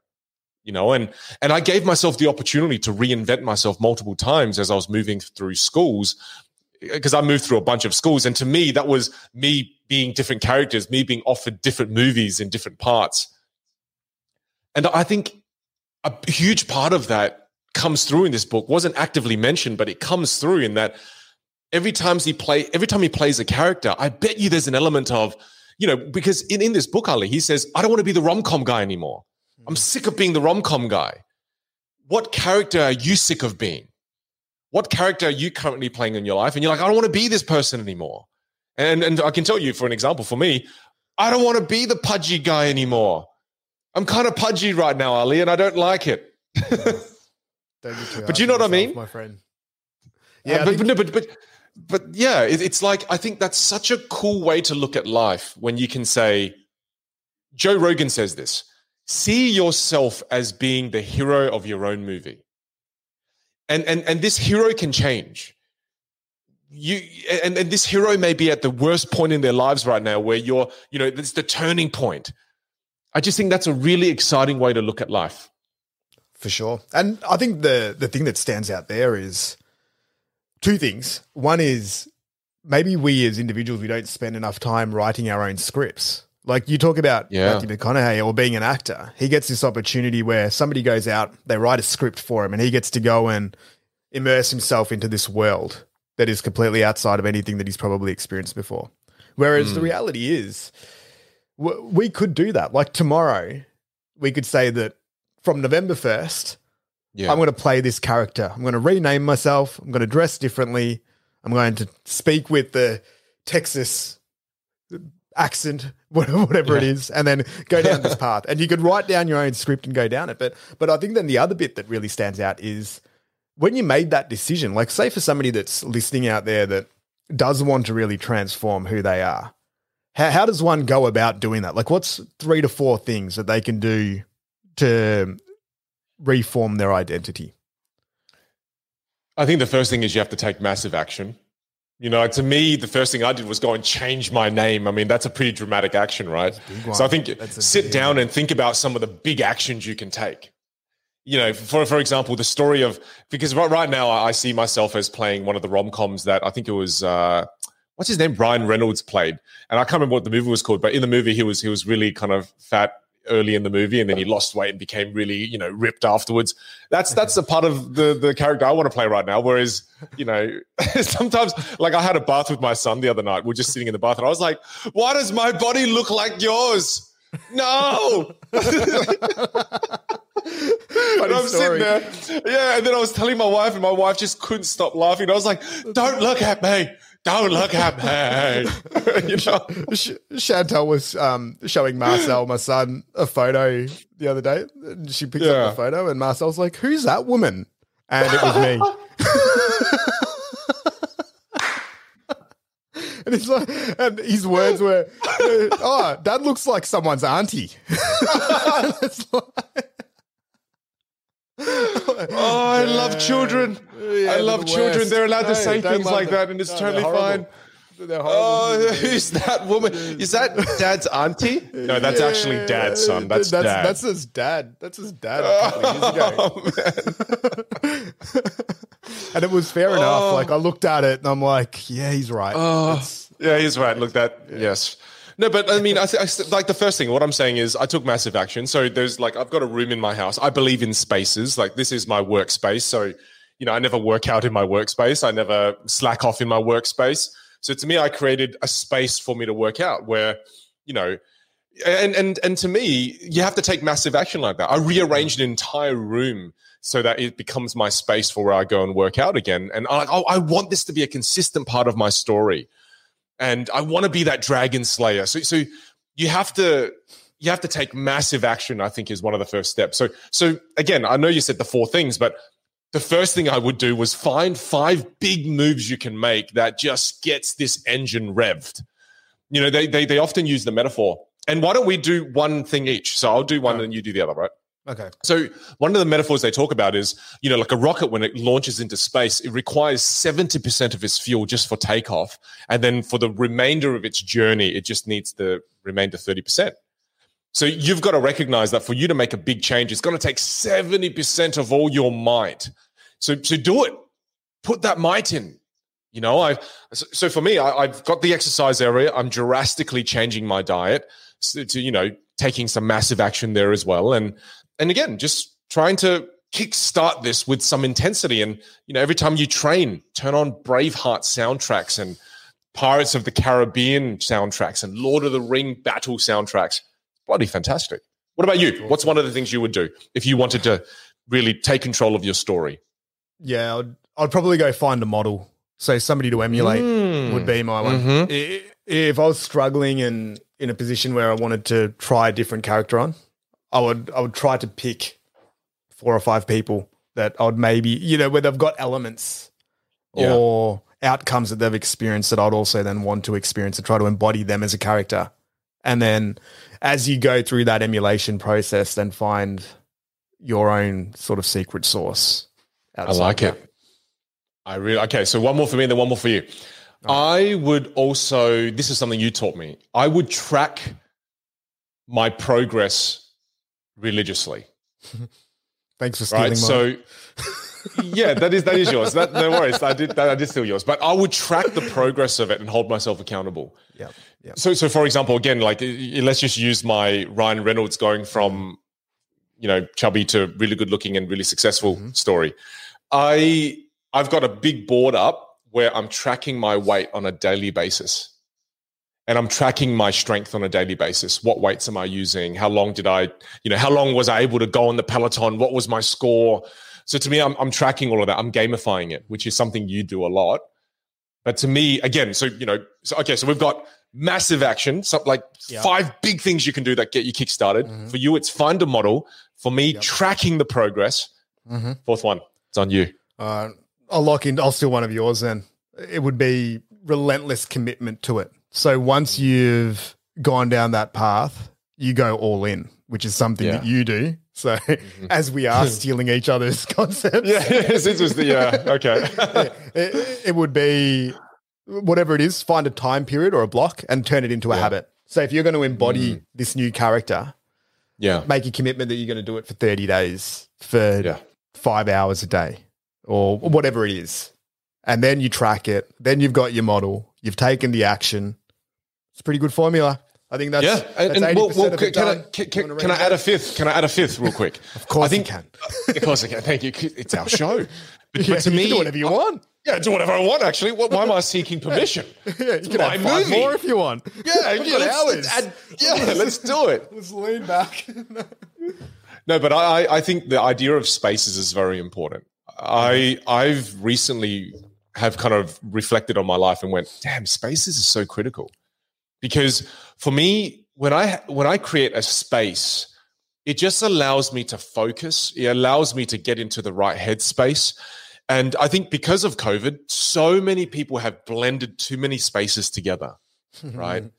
B: you know and and i gave myself the opportunity to reinvent myself multiple times as i was moving through schools because I moved through a bunch of schools, and to me, that was me being different characters, me being offered different movies in different parts. And I think a huge part of that comes through in this book wasn't actively mentioned, but it comes through in that every time he play, every time he plays a character, I bet you there's an element of you know, because in, in this book, Ali, he says, I don't want to be the rom com guy anymore. I'm hmm. sick of being the rom com guy. What character are you sick of being? What character are you currently playing in your life? And you're like, I don't want to be this person anymore. And, and I can tell you, for an example, for me, I don't want to be the pudgy guy anymore. I'm kind of pudgy right now, Ali, and I don't like it. [laughs] but you know what I mean,
C: my friend.
B: Yeah, uh, but, think- but, but, but but yeah, it, it's like I think that's such a cool way to look at life when you can say, Joe Rogan says this: see yourself as being the hero of your own movie, and and and this hero can change. You and, and this hero may be at the worst point in their lives right now, where you're, you know, it's the turning point. I just think that's a really exciting way to look at life.
C: For sure, and I think the the thing that stands out there is two things. One is maybe we as individuals we don't spend enough time writing our own scripts. Like you talk about yeah. Matthew McConaughey or being an actor, he gets this opportunity where somebody goes out, they write a script for him, and he gets to go and immerse himself into this world that is completely outside of anything that he's probably experienced before. Whereas mm. the hmm. reality is, we could do that. Like tomorrow, we could say that from November 1st, yeah. I'm going to play this character. I'm going to rename myself. I'm going to dress differently. I'm going to speak with the Texas accent, [laughs] whatever, yeah. it is, and then go down this [laughs] path. And you could write down your own script and go down it. But but I think then the other bit that really stands out is when you made that decision. Like, say for somebody that's listening out there that does want to really transform who they are. How, how does one go about doing that? Like, what's three to four things that they can do to reform their identity?
B: I think the first thing is you have to take massive action. You know, to me, the first thing I did was go and change my name. I mean, that's a pretty dramatic action, right? So I think sit down and think about some of the big actions you can take. You know, for for example, the story of because right right now I see myself as playing one of the rom coms that I think it was uh, what's his name, Brian Reynolds played, and I can't remember what the movie was called, but in the movie he was he was really kind of fat early in the movie and then he lost weight and became really you know ripped afterwards that's that's a part of the the character i want to play right now whereas you know [laughs] sometimes like i had a bath with my son the other night we are just sitting in the bath and i was like why does my body look like yours no [laughs] and I'm sitting there, yeah. And then I was telling my wife, and my wife just couldn't stop laughing. I was like, "Don't look at me! Don't look at me. [laughs] you know,
C: Chantel was um, showing Marcel, my son, a photo the other day. She picked yeah. up the photo, and Marcel's like, "Who's that woman?" And it was me. [laughs] and it's like, and his words were, "Oh, that looks like someone's auntie." [laughs] like,
B: oh, I love children. Yeah, I love the children. They're allowed to say things like that, and it's no, totally fine. Oh, [laughs] who's that woman? Is that dad's auntie? No, that's yeah, actually dad's son. That's,
C: that's
B: dad.
C: That's his dad. That's his dad. [laughs] Oh, and it was fair oh. enough. Like I looked at it and I'm like, yeah, he's right.
B: Oh, yeah, he's right. Look, that yeah. yes. No, but I mean, I, I, like the first thing. What I'm saying is, I took massive action. So there's like, I've got a room in my house. I believe in spaces. Like this is my workspace. So you know, I never work out in my workspace. I never slack off in my workspace. So to me, I created a space for me to work out where, you know, and and and to me, you have to take massive action like that. I rearranged an entire room so that it becomes my space for where I go and work out again. And oh, I want this to be a consistent part of my story and I want to be that dragon slayer. So, so you have to you have to take massive action. I think is one of the first steps. So, so again, I know you said the four things, but the first thing I would do was find five big moves you can make that just gets this engine revved. You know, they they they often use the metaphor. And why don't we do one thing each? So I'll do one right. and you do the other, right?
C: Okay.
B: So one of the metaphors they talk about is, you know, like a rocket when it launches into space, it requires 70% of its fuel just for takeoff. And then for the remainder of its journey, it just needs the remainder 30%. So you've got to recognize that for you to make a big change, it's going to take 70% of all your might. So, so do it. Put that might in. You know, I so for me, I, have got the exercise area. I'm drastically changing my diet to, you know, taking some massive action there as well. And and again, just trying to kickstart this with some intensity. And you know, every time you train, turn on Braveheart soundtracks and Pirates of the Caribbean soundtracks and Lord of the Ring battle soundtracks. Bloody fantastic. What about you? What's one of the things you would do if you wanted to really take control of your story?
C: Yeah, I'd, I'd probably go find a model. So somebody to emulate
B: Mm.
C: would be my one.
B: Mhm.
C: If I was struggling and in a position where I wanted to try a different character on, I would I would try to pick four or five people that I would maybe you know where they've got elements
B: Yeah.
C: or outcomes that they've experienced that I'd also then want to experience and try to embody them as a character. And then as you go through that emulation process, then find your own sort of secret source.
B: I like
C: that.
B: it. I really okay. So one more for me, and then one more for you. I would also. This is something you taught me. I would track my progress religiously. [laughs]
C: Thanks for stealing
B: Right.
C: mine.
B: So [laughs] yeah, that is that is yours. That, no worries. I did that. I did steal yours, but I would track the progress of it and hold myself accountable.
C: yeah, yeah.
B: So, so for example, again, like let's just use my Ryan Reynolds going from, you know, chubby to really good looking and really successful
C: Mm-hmm.
B: story. I I've got a big board up where I'm tracking my weight on a daily basis, and I'm tracking my strength on a daily basis. What weights am I using? How long did I, you know, how long was I able to go on the peloton? What was my score? So to me, I'm I'm tracking all of that. I'm gamifying it, which is something you do a lot. But to me, again, so you know, so okay, so we've got massive action, so like
C: Yeah.
B: five big things you can do that get you kickstarted. For you, it's find a model. For me, tracking the progress.
C: Mhm.
B: Fourth one, it's on you.
C: Uh, I'll lock in. I'll steal one of yours. Then it would be relentless commitment to it. So once you've gone down that path, you go all in, which is something
B: Yeah.
C: that you do. So mm-hmm. as we are [laughs] stealing each other's [laughs] concepts,
B: Yeah, this was the yeah. Okay, [laughs]
C: it, it would be whatever it is, find a time period or a block and turn it into a habit. So if you're going to embody mm. this new character,
B: yeah,
C: make a commitment that you're going to do it for 30 days for
B: yeah.
C: five hours a day or whatever it is. And then you track it. Then you've got your model. You've taken the action. It's a pretty good formula. I think that's,
B: Yeah, and,
C: that's
B: and well,
C: 80%
B: well, can, I, can, can, can I add a fifth? Can I add a fifth real quick? [laughs]
C: Of course
B: I think,
C: you can. [laughs]
B: of course I can. Thank you. It's our show. [laughs] But,
C: Yeah,
B: but to
C: you
B: me,
C: can do whatever you want.
B: yeah, do whatever I want. Actually, Why- why am I seeking permission?
C: Yeah, you can add five
B: movie.
C: more if you want.
B: Yeah, yeah, let's, let's add, yeah, let's do it.
C: Let's lean back.
B: No, but I, I think the idea of spaces is very important. I I've recently have kind of reflected on my life and went, damn, spaces is so critical. Because for me, when I when I create a space, it just allows me to focus. It allows me to get into the right headspace. And I think because of COVID, so many people have blended too many spaces together, [laughs] right?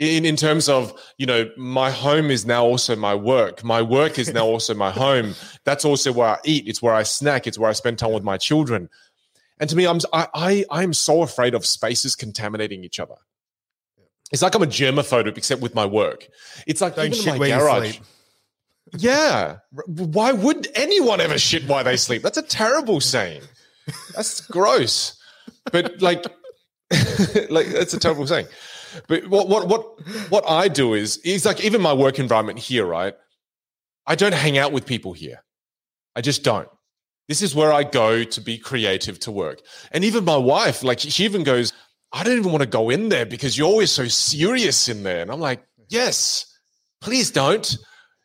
B: in in terms of you know my home is now also my work my work is now also my home [laughs] that's also where i eat it's where i snack it's where i spend time with my children and to me i'm i i i'm so afraid of spaces contaminating each other it's like i'm a germaphobe except with my work it's like
C: Don't
B: even
C: shit
B: my garage [laughs] yeah why would anyone ever shit while they sleep that's a terrible saying that's gross but like [laughs] like that's a terrible saying but what what what what I do is is like even my work environment here, right? I don't hang out with people here. I just don't. This is where I go to be creative to work. And even my wife, like she even goes, I don't even want to go in there because you're always so serious in there. And I'm like, yes, please don't.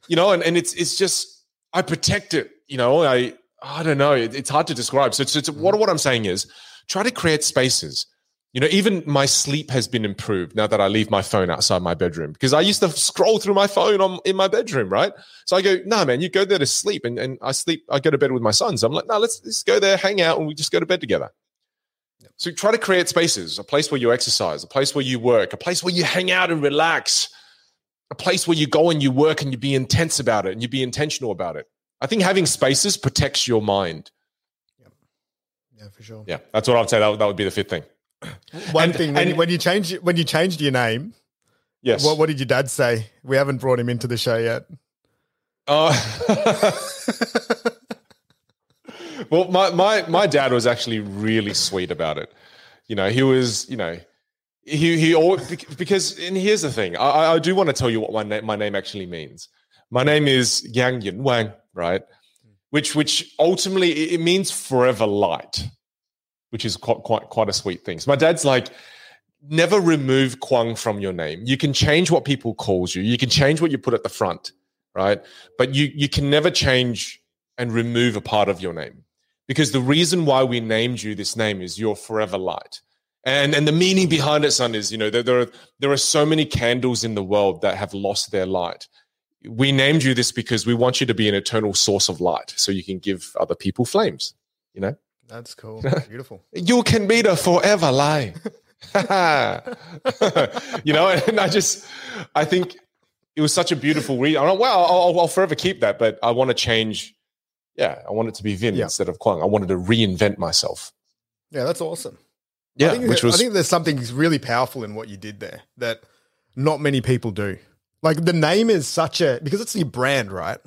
B: You know, and, and it's it's just I protect it. You know, I I don't know. It, it's hard to describe. So, it's, it's what what I'm saying is try to create spaces. You know, even my sleep has been improved now that I leave my phone outside my bedroom because I used to scroll through my phone on, in my bedroom, right? So I go, no, nah, man, you go there to sleep. And, and I sleep, I go to bed with my sons. I'm like, no, let's, let's go there, hang out, and we just go to bed together. So try to create spaces, a place where you exercise, a place where you work, a place where you hang out and relax, a place where you go and you work and you be intense about it and you be intentional about it. I think having spaces protects your mind.
C: Yeah, for sure.
B: Yeah, that's what I'd say. That, would- that would be the fifth thing. [clears throat]
C: One
B: And-
C: thing when,
B: and-
C: you, when you changed when you changed your name,
B: Yes.
C: what what did your dad say? We haven't brought him into the show yet.
B: Uh, [laughs] [laughs] well, my, my, my dad was actually really sweet about it. You know, he was, you know, he, he always, because, and here's the thing, I, I do want to tell you what my name, my name actually means. My name is Yang Yin Wang, right? Which, which ultimately it means forever light, which is quite, quite, quite a sweet thing. So my dad's like, never remove Quang from your name. You can change what people calls you. You can change what you put at the front, right? But you you can never change and remove a part of your name. Because the reason why we named you this name is your forever light. And and the meaning behind it, son, is you know there, there are there are so many candles in the world that have lost their light. We named you this because we want you to be an eternal source of light, so you can give other people flames. You know,
C: That's cool. Beautiful.
B: you can be the forever light. [laughs] you know, and I just I think it was such a beautiful read. I'm like, wow, I'll, I'll forever keep that, but I want to change. Yeah, I want it to be Vin
C: Yeah.
B: instead of Quang. I wanted to reinvent myself.
C: Yeah, that's awesome.
B: Yeah,
C: I think,
B: which
C: that-
B: was
C: I think there's something really powerful in what you did there that not many people do. Like the name is such a because it's your brand, right?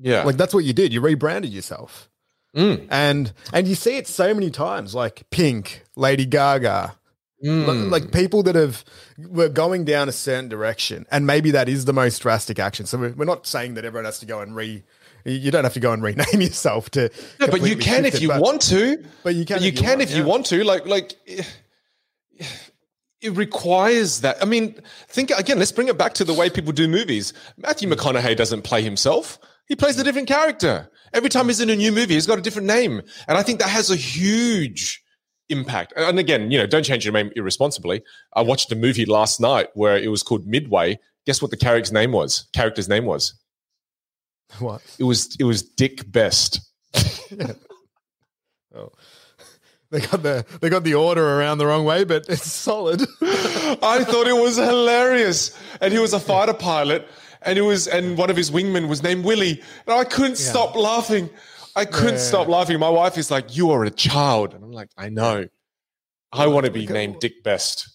B: yeah,
C: Like that's what you did. You rebranded yourself,
B: Mm.
C: and and you see it so many times, like Pink, Lady Gaga,
B: Mm.
C: Li- like people that have were going down a certain direction, and maybe that is the most drastic action. So we're, we're not saying that everyone has to go and re. You don't have to go and rename [laughs] yourself to.
B: Yeah, but you can if
C: it,
B: you
C: but-
B: want to.
C: But you can.
B: But you
C: if
B: can
C: want,
B: if you want to. Like like [sighs] it requires that. I mean, think again. Let's bring it back to the way people do movies. Matthew mm. McConaughey doesn't play himself. He plays a mm. different character. Every time he's in a new movie, he's got a different name, and I think that has a huge impact. And again, you know, don't change your name irresponsibly. I watched a movie last night where it was called Midway. Guess what the character's name was? Character's name was. [laughs]
C: What?
B: It was it was Dick Best. [laughs]
C: Oh. [laughs] They got the they got the order around the wrong way, but it's solid.
B: I thought it was hilarious. And he was a fighter pilot, and it was and one of his wingmen was named Willie. And I couldn't stop laughing. I couldn't
C: Yeah.
B: stop laughing. My wife is like, "You are a child," and I'm like, "I know. I want to be named Dick Best."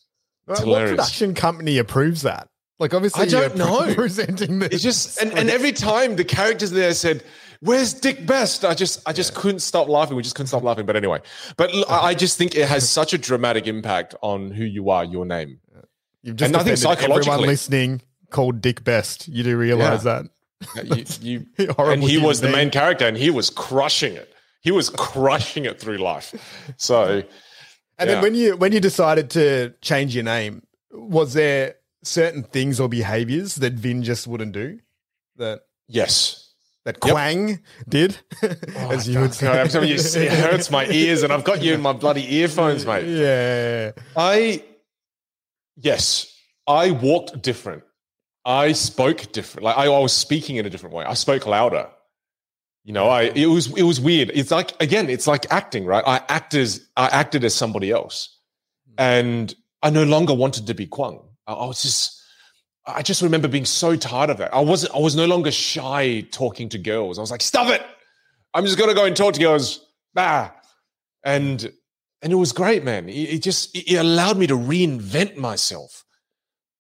C: what
B: hilarious.
C: production company approves that? Like obviously,
B: I don't
C: you're
B: know. [laughs]
C: Presenting this,
B: It's just and, and every time the characters there said, "Where's Dick Best?" I just I just couldn't stop laughing. We just couldn't stop laughing. But anyway, but I just think it has such a dramatic impact on who you are, your name.
C: You've just
B: and I think
C: offended everyone
B: psychologically-
C: listening called Dick Best. You do realize
B: Yeah.
C: that.
B: You, [laughs] you, and he was the main character, and he was crushing it. He was crushing it through life. So
C: And
B: Yeah.
C: then when you when you decided to change your name, was there certain things or behaviors that Vin just wouldn't do that
B: yes.
C: that
B: Yep.
C: Quang did? Oh, [laughs] as you would
B: I'm
C: say.
B: you, it hurts my ears, and I've got you in my bloody earphones, mate. [laughs]
C: Yeah.
B: I, yes, I walked different. I spoke different. Like I, I was speaking in a different way. I spoke louder. You know, I it was it was weird. It's like again, it's like acting, right? I acted as I acted as somebody else, hmm. and I no longer wanted to be Quang. I, was just. I just remember being so tired of that. I wasn't. I was no longer shy talking to girls. I was like, "Stop it! I'm just gonna go and talk to girls." Bah, and and it was great, man. It, it just it allowed me to reinvent myself.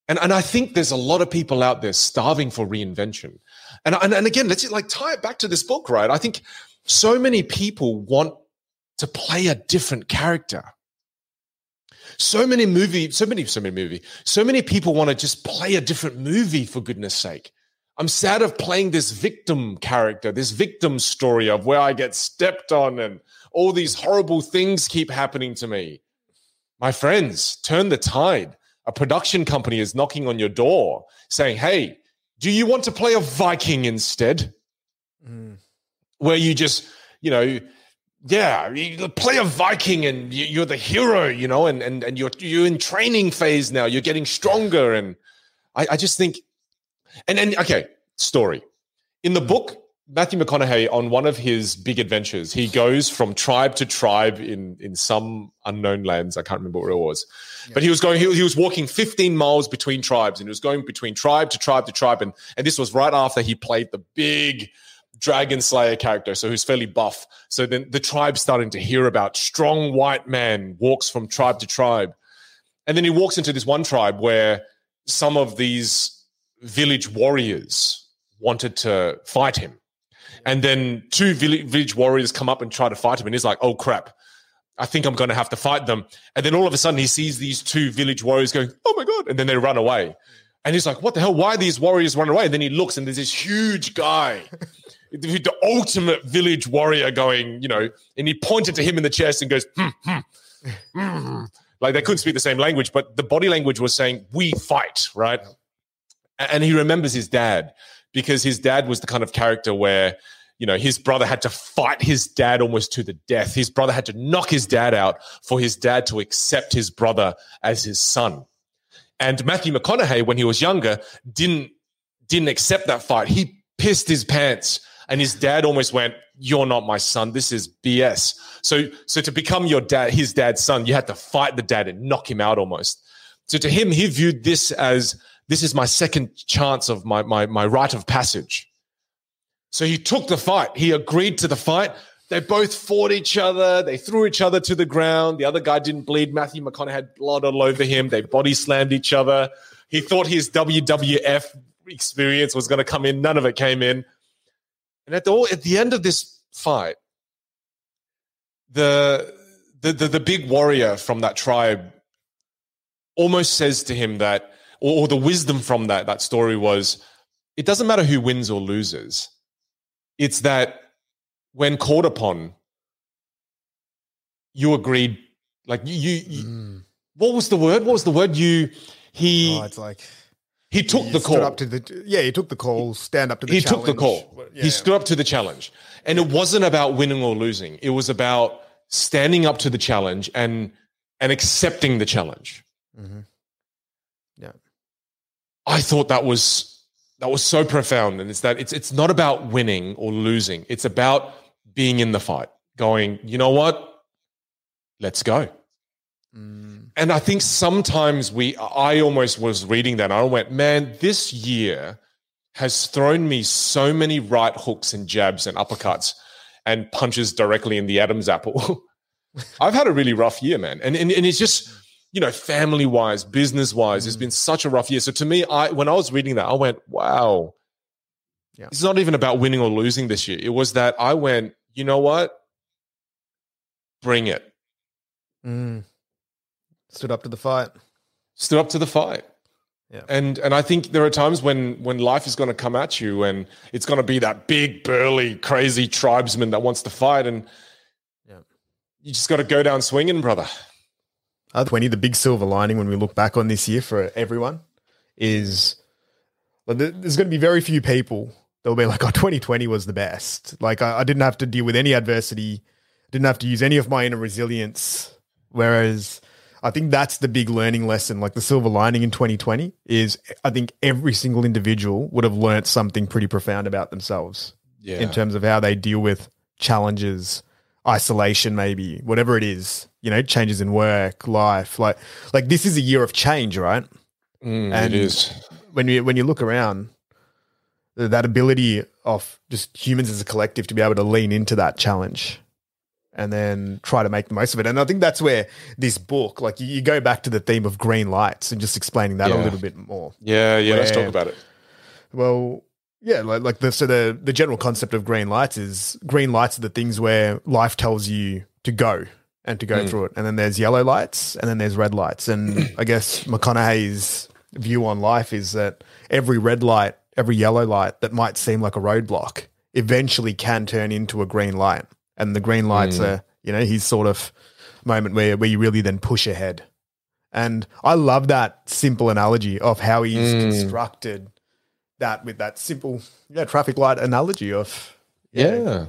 B: And and I think there's a lot of people out there starving for reinvention. And and, and again, let's like tie it back to this book, right? I think so many people want to play a different character. So many movie, so many, so many movie, so many people want to just play a different movie for goodness sake. I'm sad of playing this victim character, this victim story of where I get stepped on and all these horrible things keep happening to me. My friends, turn the tide. A production company is knocking on your door saying, Hey, do you want to play a Viking instead?
C: Mm.
B: Where you just, you know, yeah, you play a Viking and you- you're the hero, you know, and, and, and you're, you're in training phase now. You're getting stronger. And I, I just think, and then, okay, story. In the book, Matthew McConaughey, on one of his big adventures, he goes from tribe to tribe in, in some unknown lands. I can't remember where it was. But he was going, he, he was walking 15 miles between tribes and he was going between tribe to tribe to tribe. And, and this was right after he played the big dragon slayer character. So who's fairly buff. So then the tribe's starting to hear about strong white man walks from tribe to tribe. And then he walks into this one tribe where some of these village warriors wanted to fight him. And then two village warriors come up and try to fight him. And he's like, oh crap. I think I'm going to have to fight them. And then all of a sudden he sees these two village warriors going, oh my God. And then they run away. And he's like, what the hell? Why these warriors running away? And then he looks and there's this huge guy, the, ultimate village warrior going, you know, and he pointed to him in the chest and goes, hmm, hmm, hmm, Like they couldn't speak the same language, but the body language was saying, we fight, right? And he remembers his dad because his dad was the kind of character where, you know, his brother had to fight his dad almost to the death. His brother had to knock his dad out for his dad to accept his brother as his son. And Matthew McConaughey, when he was younger, didn't didn't accept that fight. He pissed his pants, and his dad almost went, "You're not my son. This is BS." So, so to become your dad, his dad's son, you had to fight the dad and knock him out almost. So to him, he viewed this as this is my second chance of my my my rite of passage. So he took the fight. He agreed to the fight. They both fought each other. They threw each other to the ground. The other guy didn't bleed. Matthew McConaughey had blood all over him. They body slammed each other. He thought his WWF experience was going to come in. None of it came in. And at the at the end of this fight, the the the, the big warrior from that tribe almost says to him that, or, or the wisdom from that that story was, it doesn't matter who wins or loses. It's that when called upon, you agreed. Like you, you, you
C: Mm.
B: what was the word? What was the word? You, he,
C: Oh, it's like
B: he took
C: he
B: the call.
C: up to the yeah. He took the call. Stand up to the.
B: he took the call.
C: Yeah.
B: He stood up to the challenge, and it wasn't about winning or losing. It was about standing up to the challenge and and accepting the challenge.
C: Mm-hmm. Yeah.
B: I thought that was that was so profound, and it's that it's it's not about winning or losing. It's about being in the fight, going. You know what? Let's go.
C: Mm.
B: And I think sometimes we, I almost was reading that. And I went, man, this year has thrown me so many right hooks and jabs and uppercuts and punches directly in the Adam's apple. [laughs] I've had a really rough year, man. And, and, and it's just, you know, family wise, business wise, it's been such a rough year. So to me, I, when I was reading that, I went, wow,
C: Yeah.
B: it's not even about winning or losing this year. It was that I went, you know what? Bring it.
C: Mm. Stood up to the fight.
B: stood up to the fight.
C: Yeah.
B: And and I think there are times when when life is going to come at you and it's going to be that big burly crazy tribesman that wants to fight and
C: Yeah.
B: you just got to go down swinging, brother.
C: Uh, 20, the big silver lining when we look back on this year for everyone is there- there's going to be very few people that will be like, oh, 2020 was the best. Like, I, I didn't have to deal with any adversity, didn't have to use any of my inner resilience. Whereas I think that's the big learning lesson. Like, the silver lining in 2020 is I think every single individual would have learnt something pretty profound about themselves
B: Yeah.
C: in terms of how they deal with challenges, isolation, maybe whatever it is. You know, changes in work, life. Like, like this is a year of change, right?
B: Mm,
C: and-
B: it is.
C: When you when you look around, that ability of just humans as a collective to be able to lean into that challenge and then try to make the most of it. And I think that's where this book, like you, go back to the theme of green lights and just explaining that a little bit more.
B: Yeah, yeah, let's talk about it.
C: Well, yeah, like, like the so the the general concept of green lights is green lights are the things where life tells you to go and to go hmm. through it, and then there's yellow lights, and then there's red lights, and I guess McConaughey's view on life is that every red light, every yellow light that might seem like a roadblock, eventually can turn into a green light, and the green lights mm. are you know his sort of moment where where you really then push ahead. And I love that simple analogy of how he's mm. constructed that with that simple yeah, traffic light analogy of
B: Yeah.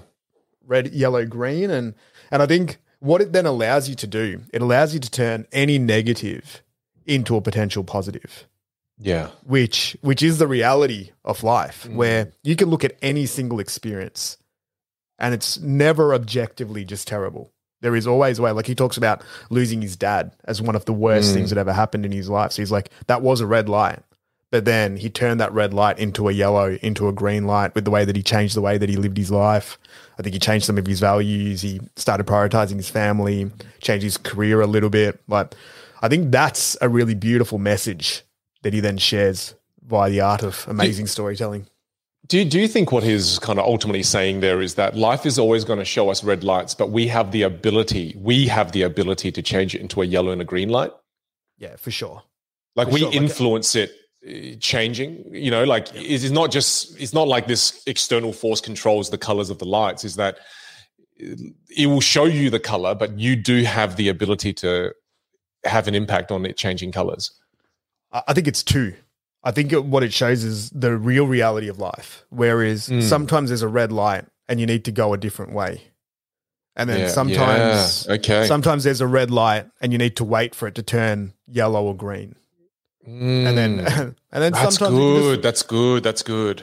C: red, yellow, green. And and I think what it then allows you to do, it allows you to turn any negative into a potential positive.
B: Yeah.
C: Which which is the reality of life, mm. where you can look at any single experience and it's never objectively just terrible. There is always a way. Like he talks about losing his dad as one of the worst hmm. things that ever happened in his life. So he's like, that was a red light. But then he turned that red light into a yellow, into a green light with the way that he changed the way that he lived his life. I think he changed some of his values. He started prioritizing his family, changed his career a little bit. Like, I think that's a really beautiful message that he then shares via the art of amazing storytelling.
B: Do you, do you think what he's kind of ultimately saying there is that life is always going to show us red lights, but we have the ability, we have the ability to change it into a yellow and a green light?
C: Yeah, for sure.
B: Like
C: For
B: we
C: sure, like-
B: influence it uh, changing, you know, like it is not just, it's not like this external force controls the colors of the lights, is that it will show you the color, but you do have the ability to have an impact on it changing colors?
C: I think it's two. I think it, what it shows is the real reality of life. Whereas
B: Mm.
C: sometimes there's a red light and you need to go a different way, and then
B: Yeah,
C: sometimes
B: yeah, okay.
C: sometimes there's a red light and you need to wait for it to turn yellow or green, and then
B: Mm. [laughs]
C: and then
B: that's
C: sometimes
B: good.
C: just-
B: That's good. That's good.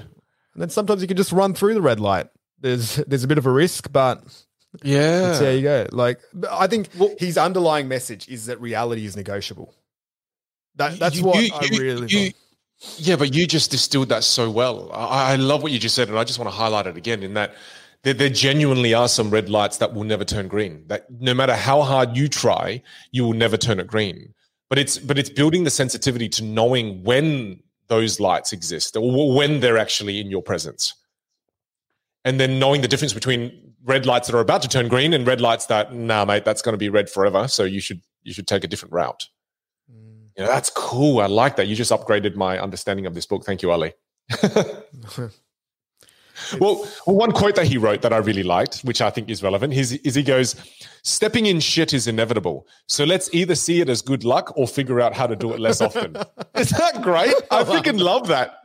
C: and then sometimes you can just run through the red light. There's there's a bit of a risk, but
B: Yeah.
C: there you go. Like I think
B: Well-
C: his underlying message is that reality is negotiable. That that's
B: You-
C: what
B: you-
C: I really.
B: you-. Yeah, but you just distilled that so well. I, I love what you just said, and I just want to highlight it again in that there, there genuinely are some red lights that will never turn green. That no matter how hard you try, you will never turn it green. But it's but it's building the sensitivity to knowing when those lights exist or when they're actually in your presence. And then knowing the difference between red lights that are about to turn green and red lights that, nah, mate, that's going to be red forever. So you should you should take a different route. You know, that's cool. I like that. You just upgraded my understanding of this book. Thank you, Ali. [laughs] well, well, one quote that he wrote that I really liked, which I think is relevant, is, is he goes, Stepping in shit is inevitable. So let's either see it as good luck or figure out how to do it less often. [laughs] is that great? I freaking love that.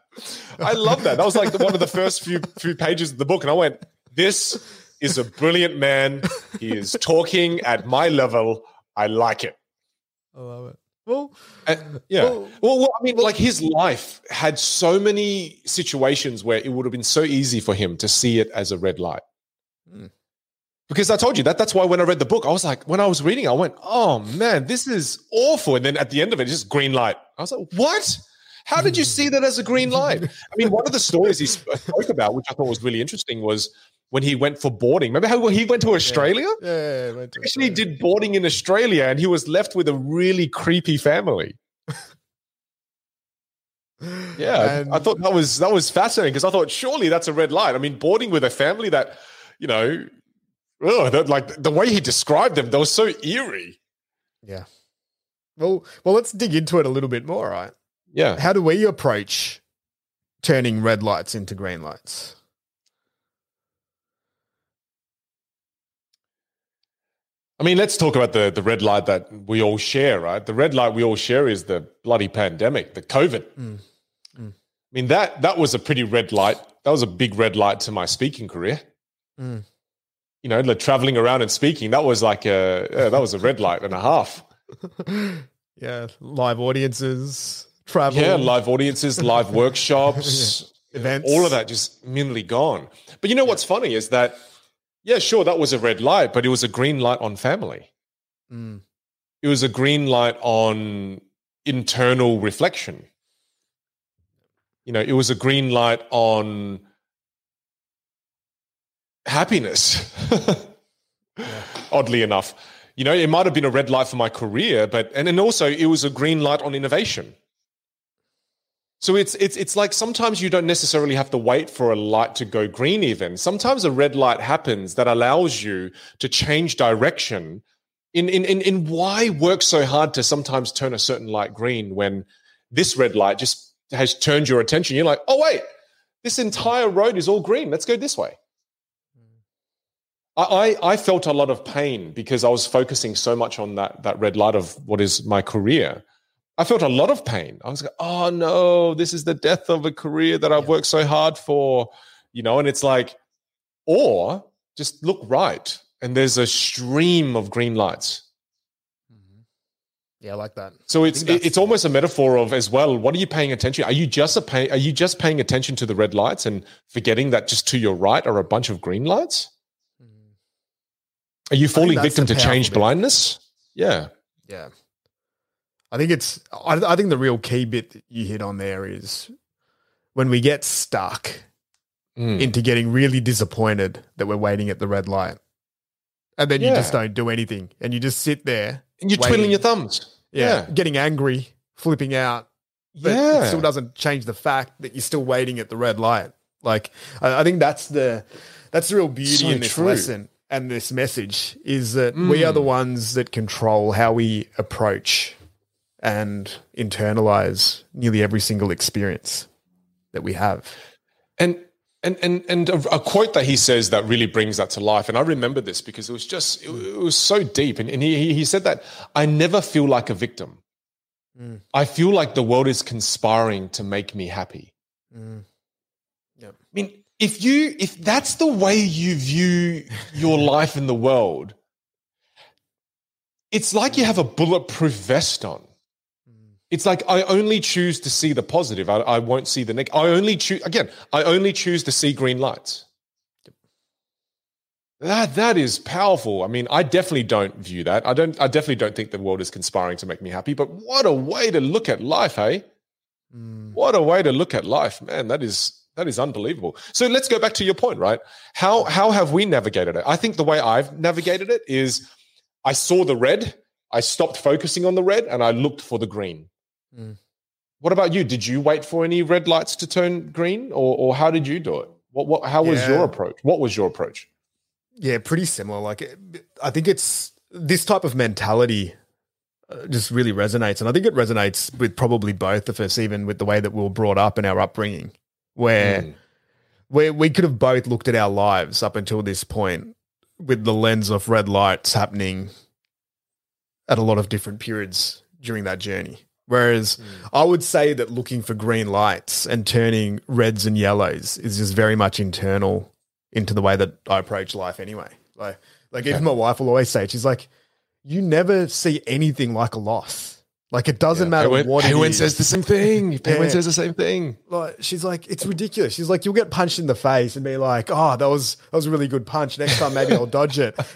B: I love that. That was like the, one of the first few few pages of the book. And I went, This is a brilliant man. He is talking at my level. I like it.
C: I love it. Well,
B: Uh, yeah.
C: Well-
B: Well, well, I mean, like his life had so many situations where it would have been so easy for him to see it as a red light.
C: Hmm.
B: Because I told you that that's why when I read the book, I was like, when I was reading, I went, oh man, this is awful. And then at the end of it, it's just green light. I was like, what? How did you see that as a green light? I mean, one of the stories he spoke about, which I thought was really interesting, was when he went for boarding. Remember how he went to Australia?
C: yeah, yeah, went to
B: actually
C: Australia.
B: did boarding in Australia and he was left with a really creepy family. [laughs] Yeah,
C: And-
B: I thought that was that was fascinating because I thought surely that's a red light. I mean, boarding with a family that, you know, that, like the way he described them, they were so eerie.
C: Yeah. Well, well, let's dig into it a little bit more, right?
B: Yeah,
C: How do we approach turning red lights into green lights?
B: I mean, let's talk about the the red light that we all share, right? The red light we all share is the bloody pandemic, the COVID.
C: Mm. Mm.
B: I mean that that was a pretty red light. That was a big red light to my speaking career.
C: Mm.
B: You know, like traveling around and speaking, that was like a yeah, that was a red light and a half. [laughs]
C: yeah, live audiences, travel,
B: Yeah, live audiences, live [laughs] workshops,
C: events,
B: all of that just immediately gone. But you know what's funny is that, yeah, sure, that was a red light, but it was a green light on family.
C: Mm.
B: It was a green light on internal reflection. You know, it was a green light on happiness. [laughs] Oddly enough, you know, it might have been a red light for my career, but and then also it was a green light on innovation. So it's it's it's like sometimes you don't necessarily have to wait for a light to go green even. Sometimes a red light happens that allows you to change direction in in in, in why work so hard to sometimes turn a certain light green when this red light just has turned your attention. You're like, "Oh wait, this entire road is all green. Let's go this way." I, I felt a lot of pain because I was focusing so much on that that red light of what is my career. I felt a lot of pain. I was like, oh no, this is the death of a career that I've worked so hard for, you know, and it's like, or just look right and there's a stream of green lights.
C: Yeah, I like that.
B: So it's it's almost a metaphor of as well. What are you paying attention? Are you just a pay, are you just paying attention to the red lights and forgetting that just to your right are a bunch of green lights? Are you falling victim to change blindness? Yeah.
C: Yeah. I think it's, I, I think the real key bit that you hit on there is when we get stuck
B: Mm.
C: into getting really disappointed that we're waiting at the red light. And then you just don't do anything and you just sit there.
B: And you're
C: waiting.
B: twiddling your thumbs.
C: Yeah.
B: Yeah.
C: Getting angry, flipping out. But
B: yeah.
C: it still doesn't change the fact that you're still waiting at the red light. Like I, I think that's the that's the real beauty
B: So
C: in this
B: true.
C: lesson and this message is that we are the ones that control how we approach and internalize nearly every single experience that we have.
B: And And and and a, a, quote that he says that really brings that to life. And I remember this because it was just it, it was so deep. And, and he he said that I never feel like a victim. Mm. I feel like the world is conspiring to make me happy. Mm. Yep. I mean, if you if that's the way you view your [laughs] life in the world, it's like you have a bulletproof vest on. It's like I only choose to see the positive. I, I won't see the negative. I only choose again. I only choose to see green lights. That that is powerful. I mean, I definitely don't view that. I don't. I definitely don't think the world is conspiring to make me happy. But what a way to look at life, hey? Mm. What a way to look at life, man. That is that is unbelievable. So let's go back to your point, right? How how have we navigated it? I think the way I've navigated it is, I saw the red, I stopped focusing on the red, and I looked for the green. Mm. What about you? Did you wait for any red lights to turn green, or, or how did you do it? What, what how was yeah. your approach? What was your approach?
C: Yeah, pretty similar. Like, I think it's this type of mentality uh, just really resonates, and I think it resonates with probably both of us, even with the way that we were brought up in our upbringing, where mm. where we could have both looked at our lives up until this point with the lens of red lights happening at a lot of different periods during that journey. Whereas mm. I would say that looking for green lights and turning reds and yellows is just very much internal into the way that I approach life anyway. Like, like even my wife will always say, she's like, you never see anything like a loss. Like it doesn't yeah. matter
B: Paywen,
C: what
B: Paywen says the same thing. [laughs] Paywen yeah. says the same thing.
C: Like she's like, it's ridiculous. She's like, you'll get punched in the face and be like, oh, that was that was a really good punch. Next time maybe I'll dodge it. [laughs]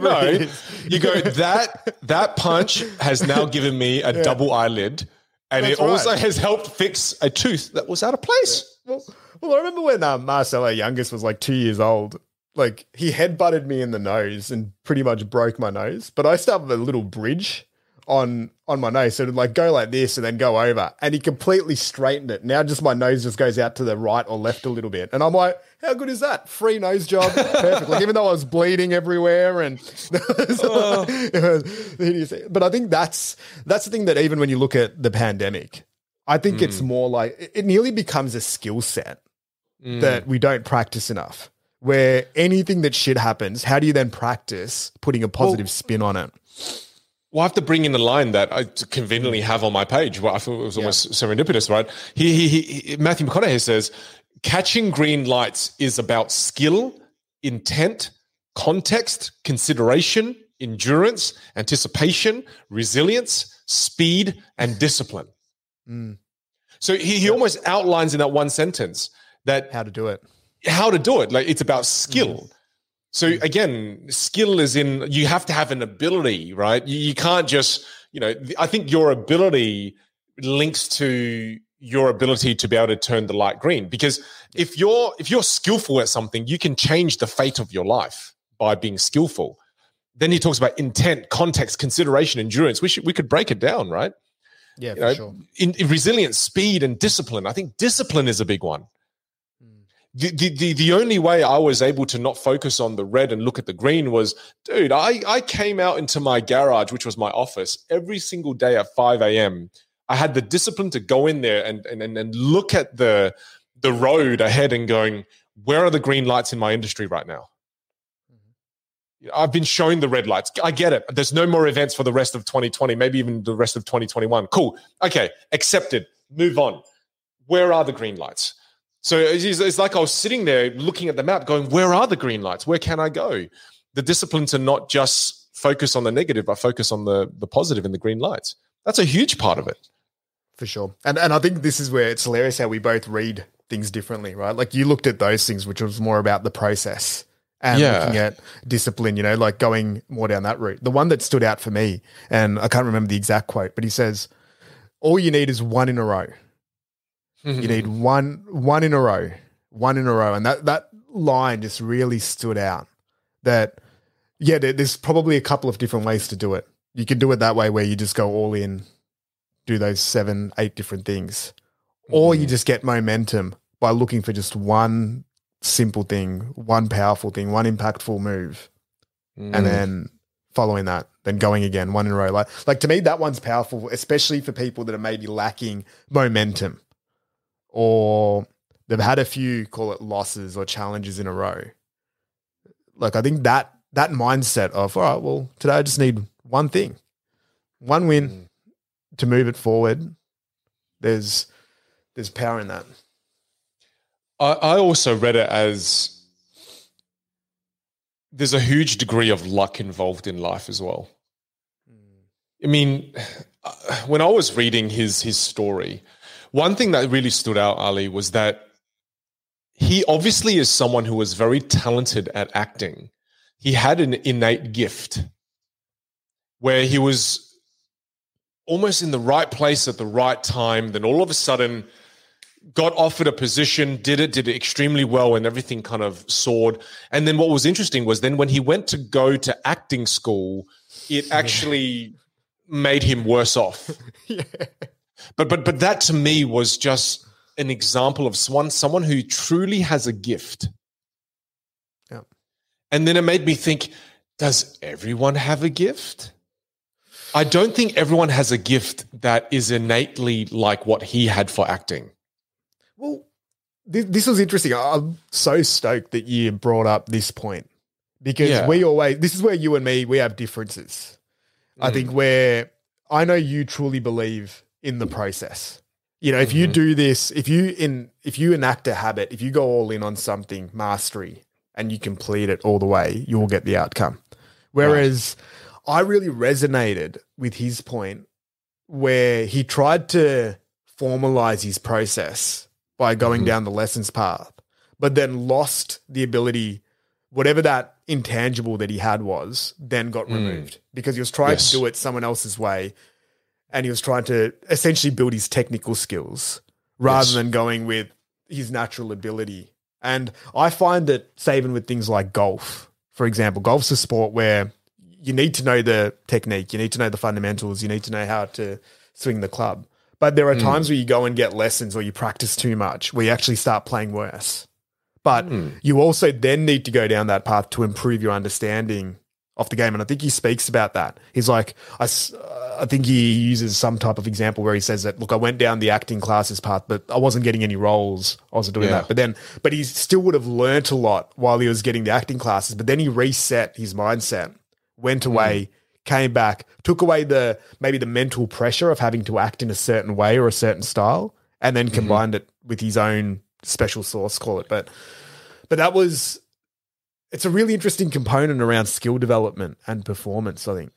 B: No, it you go that that punch has now given me a yeah. double eyelid, and That's it also right. has helped fix a tooth that was out of place.
C: Well, well, I remember when um, Marcelo youngest was like two years old. Like he head butted me in the nose and pretty much broke my nose, but I still have a little bridge on on my nose. So it'd like go like this and then go over. And he completely straightened it. Now just my nose just goes out to the right or left a little bit. And I'm like, how good is that? Free nose job. [laughs] Perfect. Like even though I was bleeding everywhere and [laughs] oh. [laughs] but I think that's that's the thing that even when you look at the pandemic, I think mm. it's more like it nearly becomes a skill set mm. that we don't practice enough. Where anything that shit happens, how do you then practice putting a positive well, spin on it?
B: Well, I have to bring in the line that I conveniently have on my page. Well, I thought it was almost yeah. serendipitous, right? He, he, he, Matthew McConaughey says, catching green lights is about skill, intent, context, consideration, endurance, anticipation, resilience, speed, and discipline. Mm. So he, he almost outlines in that one sentence that
C: how to do it.
B: How to do it. Like it's about skill. Mm. So hmm. again, skill is in you have to have an ability, right? You, you can't just, you know, I think your ability links to your ability to be able to turn the light green because if you're if you're skillful at something, you can change the fate of your life by being skillful. Then he talks about intent, context, consideration, endurance. We should we could break it down, right?
C: Yeah, for know, sure.
B: In, in resilience, speed, and discipline. I think discipline is a big one the, the, the only way I was able to not focus on the red and look at the green was, dude, I, I came out into my garage, which was my office, every single day at 5 a.m. I had the discipline to go in there and, and, and look at the, the road ahead and going, where are the green lights in my industry right now? Mm-hmm. I've been shown the red lights. I get it. There's no more events for the rest of 2020, maybe even the rest of 2021. Cool. Okay. Accepted. Move on. Where are the green lights? So it's, like I was sitting there looking at the map, going, "Where are the green lights? Where can I go?" The discipline to not just focus on the negative, but focus on the the positive and the green lights. That's a huge part of it,
C: for sure. And and I think this is where it's hilarious how we both read things differently, right? Like you looked at those things, which was more about the process and yeah. looking at discipline, you know, like going more down that route. The one that stood out for me, and I can't remember the exact quote, but he says, "All you need is one in a row." Mm-hmm. You need one one in a row, one in a row, and that that line just really stood out. That yeah, there's probably a couple of different ways to do it. You can do it that way where you just go all in, do those seven, eight different things, mm-hmm. or you mm-hmm. just get momentum by looking for just one simple thing, one powerful thing, one impactful move, mm. and then following that, then going again, one in a row. Like, like to me, that one's powerful, especially for people that are maybe lacking momentum or they've had a few call it losses or challenges in a row. Like I think that that mindset of all right, well today I just need one thing, one win
B: Mm.
C: to move it forward. There's there's power in that.
B: I, I also read it as there's a huge degree of luck involved in life as well. I mean, [sighs] when I was reading his his story, one thing that really stood out, Ali, was that he obviously is someone who was very talented at acting. He had an innate gift where he was almost in the right place at the right time. Then all of a sudden, got offered a position, did it, did it extremely well, and everything kind of soared. And then what was interesting was then when he went to go to acting school, it [laughs] actually made him worse off. [laughs]
C: yeah.
B: But but but that to me was just an example of someone someone who truly has a gift.
C: Yeah.
B: And then it made me think, does everyone have a gift? I don't think everyone has a gift that is innately like what he had for acting.
C: Well, this, this was interesting. I'm so stoked that you brought up this point because
B: Yeah.
C: we always, this is where you and me, we have differences. I
B: Mm.
C: think where I know you truly believe in the process. You know, if you
B: Mhm.
C: do this, if you in if you enact a habit, if you go all in on something, mastery, and you complete it all the way, you will get the outcome. Whereas I really resonated with his point where he tried to formalize his process by going
B: Mhm.
C: down the lessons path, but then lost the ability, whatever that intangible that he had was, then got
B: Mm.
C: removed because he was trying
B: Yes.
C: to do it someone else's way. And he was trying to essentially build his technical skills rather
B: Yes.
C: than going with his natural ability. And I find that saving with things like golf, for example, golf's a sport where you need to know the technique, you need to know the fundamentals, you need to know how to swing the club. But there are
B: Mm.
C: times where you go and get lessons or you practice too much, where you actually start playing worse. But
B: Mm.
C: you also then need to go down that path to improve your understanding of the game. And I think he speaks about that. He's like, I, I think he uses some type of example where he says that, look, I went down the acting classes path, but I wasn't getting any roles. I wasn't doing
B: Yeah.
C: that. But then, but he still would have learnt a lot while he was getting the acting classes. But then he reset his mindset, went hmm. away, came back, took away the maybe the mental pressure of having to act in a certain way or a certain style, and then mm-hmm. combined it with his own special source, call it. But but that was it's a really interesting component around skill development and performance, I think.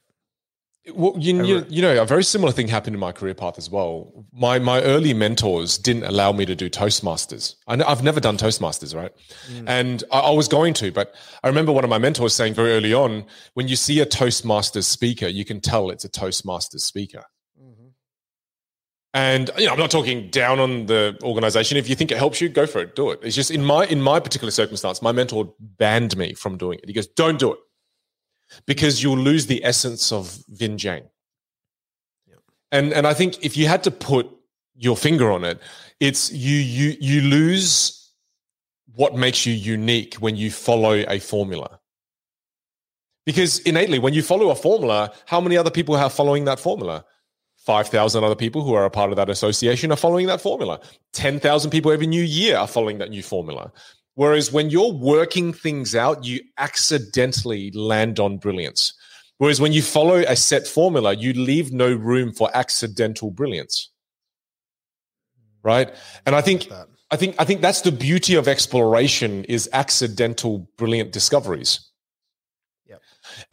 B: Well, you, you, you know, a very similar thing happened in my career path as well. My my early mentors didn't allow me to do Toastmasters. I know, I've never done Toastmasters, right? Mm. And I, I was going to, but I remember one of my mentors saying very early on, when you see a Toastmasters speaker, you can tell it's a Toastmasters speaker. And you know, I'm not talking down on the organization. If you think it helps you, go for it, do it. It's just in my in my particular circumstance, my mentor banned me from doing it. He goes, "Don't do it." because you'll lose the essence of Vin Giang. And and I think if you had to put your finger on it, it's you you you lose what makes you unique when you follow a formula. Because innately, when you follow a formula, how many other people are following that formula? 5,000 other people who are a part of that association are following that formula. 10,000 people every new year are following that new formula. Whereas when you're working things out, you accidentally land on brilliance. Whereas when you follow a set formula, you leave no room for accidental brilliance. Right? And I think I think I think that's the beauty of exploration is accidental brilliant discoveries.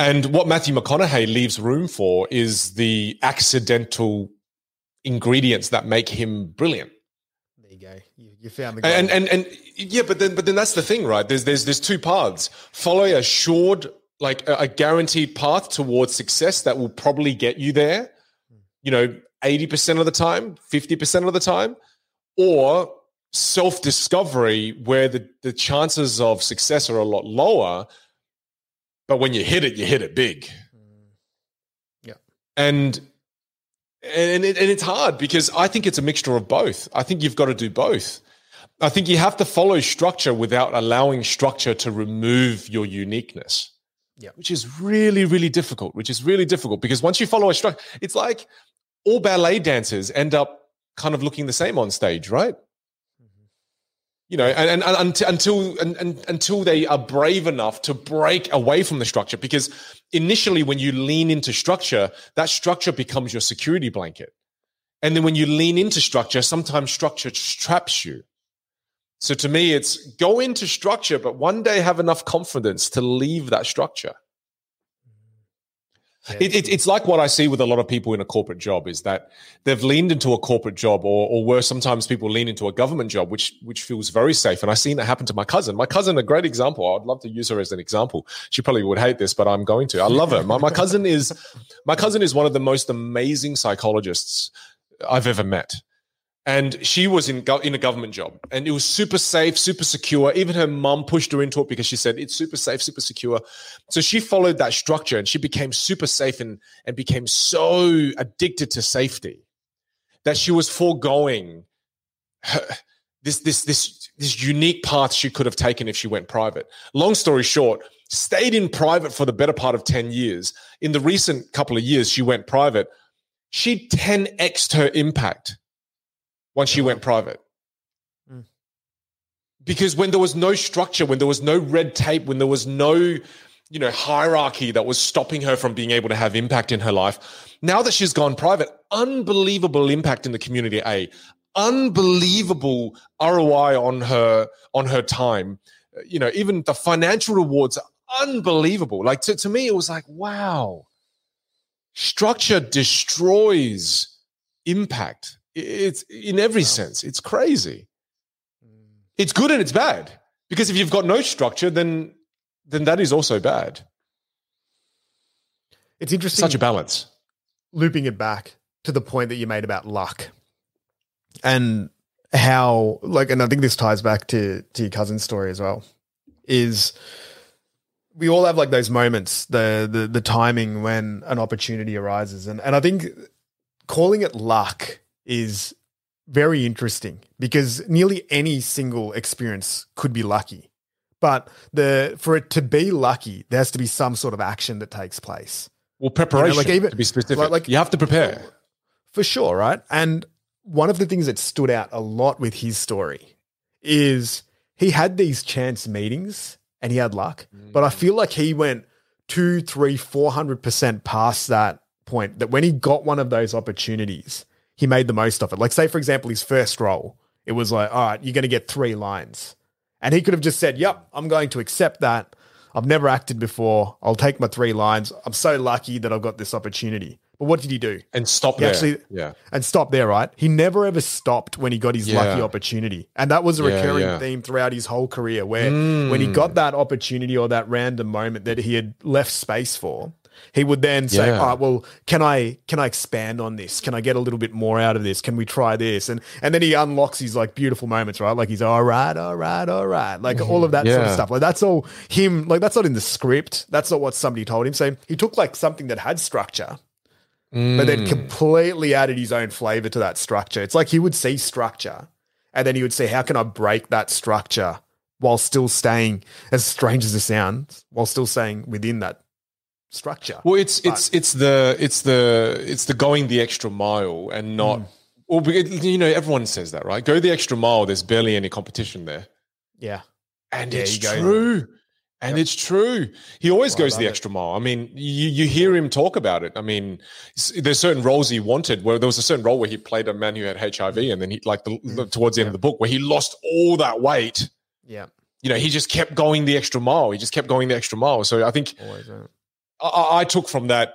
B: And what Matthew McConaughey leaves room for is the accidental ingredients that make him brilliant.
C: There you go. You, you found the
B: And, and and yeah, but then but then that's the thing, right? There's there's there's two paths. Follow a assured, like a, a guaranteed path towards success that will probably get you there. Hmm. You know, eighty percent of the time, fifty percent of the time, or self discovery where the the chances of success are a lot lower. But when you hit it, you hit it big. Mm.
C: Yeah.
B: And and it, and it's hard because I think it's a mixture of both. I think you've got to do both. I think you have to follow structure without allowing structure to remove your uniqueness.
C: Yeah.
B: Which is really, really difficult, which is really difficult because once you follow a structure, it's like all ballet dancers end up kind of looking the same on stage, right? You know, and, and, and until and, and, until they are brave enough to break away from the structure, because initially when you lean into structure, that structure becomes your security blanket, and then when you lean into structure, sometimes structure traps you. So to me, it's go into structure, but one day have enough confidence to leave that structure. Yeah. It, it, it's like what I see with a lot of people in a corporate job is that they've leaned into a corporate job, or, or worse, sometimes people lean into a government job, which which feels very safe. And I've seen that happen to my cousin. My cousin, a great example. I'd love to use her as an example. She probably would hate this, but I'm going to. I love her. My, my cousin is my cousin is one of the most amazing psychologists I've ever met and she was in go- in a government job. And it was super safe super secure. Even her mum pushed her into it because she said it's super safe super secure. So she followed that structure and she became super safe and and became so addicted to safety that she was foregoing this this this this unique path she could have taken if she went private. Long story short stayed in private for the better part of 10 years. In the recent couple of years she went private she 10xed her impact once she went private. Mm. Because when there was no structure, when there was no red tape, when there was no, you know, hierarchy that was stopping her from being able to have impact in her life, now that she's gone private, unbelievable impact in the community. A unbelievable ROI on her on her time. You know, even the financial rewards are unbelievable. Like to, to me, it was like, wow, structure destroys impact it's in every wow. sense. It's crazy. Hmm. It's good and it's bad because if you've got no structure, then then that is also bad.
C: It's interesting.
B: Such a balance.
C: Looping it back to the point that you made about luck and how like and I think this ties back to to your cousin's story as well is we all have like those moments the the the timing when an opportunity arises and and I think calling it luck is very interesting because nearly any single experience could be lucky. But the for it to be lucky, there has to be some sort of action that takes place.
B: Well, preparation, you know, like even, to be specific. Like, like, you have to prepare.
C: For sure, right? And one of the things that stood out a lot with his story is he had these chance meetings and he had luck, mm. but I feel like he went two, three, four hundred percent past that point. That when he got one of those opportunities, he made the most of it. Like, say, for example, his first role, it was like, all right, you're going to get three lines. And he could have just said, yep, I'm going to accept that. I've never acted before. I'll take my three lines. I'm so lucky that I've got this opportunity. But what did he do?
B: And stop
C: he
B: there.
C: Actually,
B: yeah.
C: And stop there, right? He never ever stopped when he got his yeah. lucky opportunity. And that was a recurring yeah, yeah. theme throughout his whole career where mm. when he got that opportunity or that random moment that he had left space for, he would then say, yeah. "All right, well, can I can I expand on this? Can I get a little bit more out of this? Can we try this?" And and then he unlocks these like beautiful moments, right? Like he's all right, all right, all right, like [laughs] all of that yeah. sort of stuff. Like that's all him. Like that's not in the script. That's not what somebody told him. So he took like something that had structure. Mm. But then mm. completely added his own flavor to that structure. It's like he would see structure and then he would say, How can I break that structure while still staying, as strange as it sounds, while still staying within that structure.
B: Well, it's but, it's it's the it's the it's the going the extra mile and not. Mm. Well, you know, everyone says that, right? Go the extra mile. There's barely any competition there.
C: Yeah,
B: and yeah, it's true. And yep. it's true. He always well, goes the extra it. mile. I mean, you, you hear him talk about it. I mean, there's certain roles he wanted where there was a certain role where he played a man who had HIV, and then he like the, mm. towards the end of the book where he lost all that weight.
C: Yeah,
B: you know, he just kept going the extra mile. He just kept going the extra mile. So I think always, I, I took from that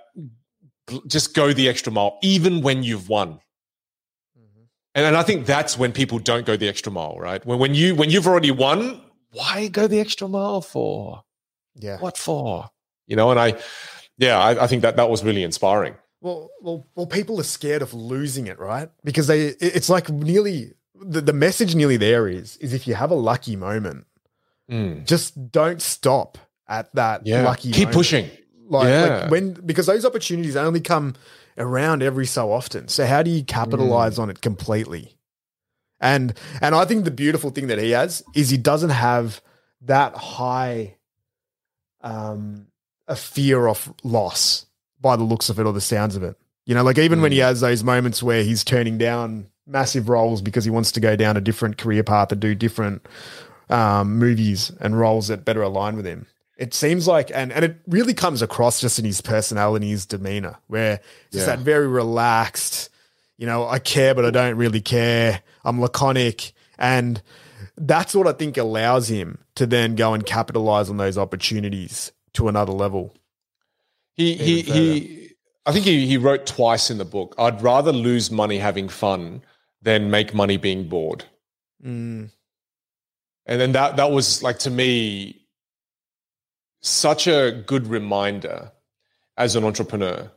B: just go the extra mile, even when you've won. Mm-hmm. And, and I think that's when people don't go the extra mile, right? When when you when you've already won, why go the extra mile for?
C: Yeah.
B: What for? You know, and I yeah, I, I think that that was really inspiring.
C: Well, well, well, people are scared of losing it, right? Because they it's like nearly the, the message nearly there is is if you have a lucky moment, mm. just don't stop at that yeah. lucky
B: Keep
C: moment.
B: pushing.
C: Like, yeah. like when because those opportunities only come around every so often. So how do you capitalize mm. on it completely? And and I think the beautiful thing that he has is he doesn't have that high um a fear of loss by the looks of it or the sounds of it. You know, like even mm. when he mm. has those moments where he's turning down massive roles because he wants to go down a different career path and do different um, movies and roles that better align with him. It seems like, and and it really comes across just in his personality, his demeanor, where it's
B: Yeah.
C: that very relaxed. You know, I care, but I don't really care. I'm laconic, and that's what I think allows him to then go and capitalize on those opportunities to another level.
B: He he
C: Even
B: he. I think he he wrote twice in the book. I'd rather lose money having fun than make money being bored.
C: Mm,
B: And then that that was like to me such a good reminder as an entrepreneur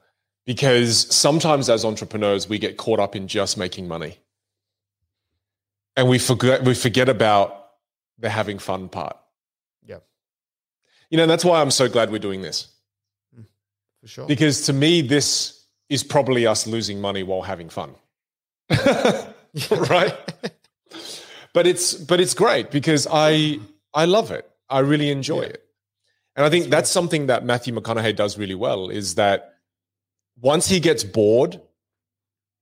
B: because sometimes as entrepreneurs we get caught up in just making money. And we forget we forget about the having fun part.
C: Yeah.
B: You know, that's why I'm so glad we're doing this.
C: Mm, for sure.
B: Because to me this is probably us losing money while having fun. [laughs] right? [laughs] but it's but it's great because I I love it. I really enjoy
C: Yeah.
B: it. And I think that's something that Matthew McConaughey does really well is that once he gets bored,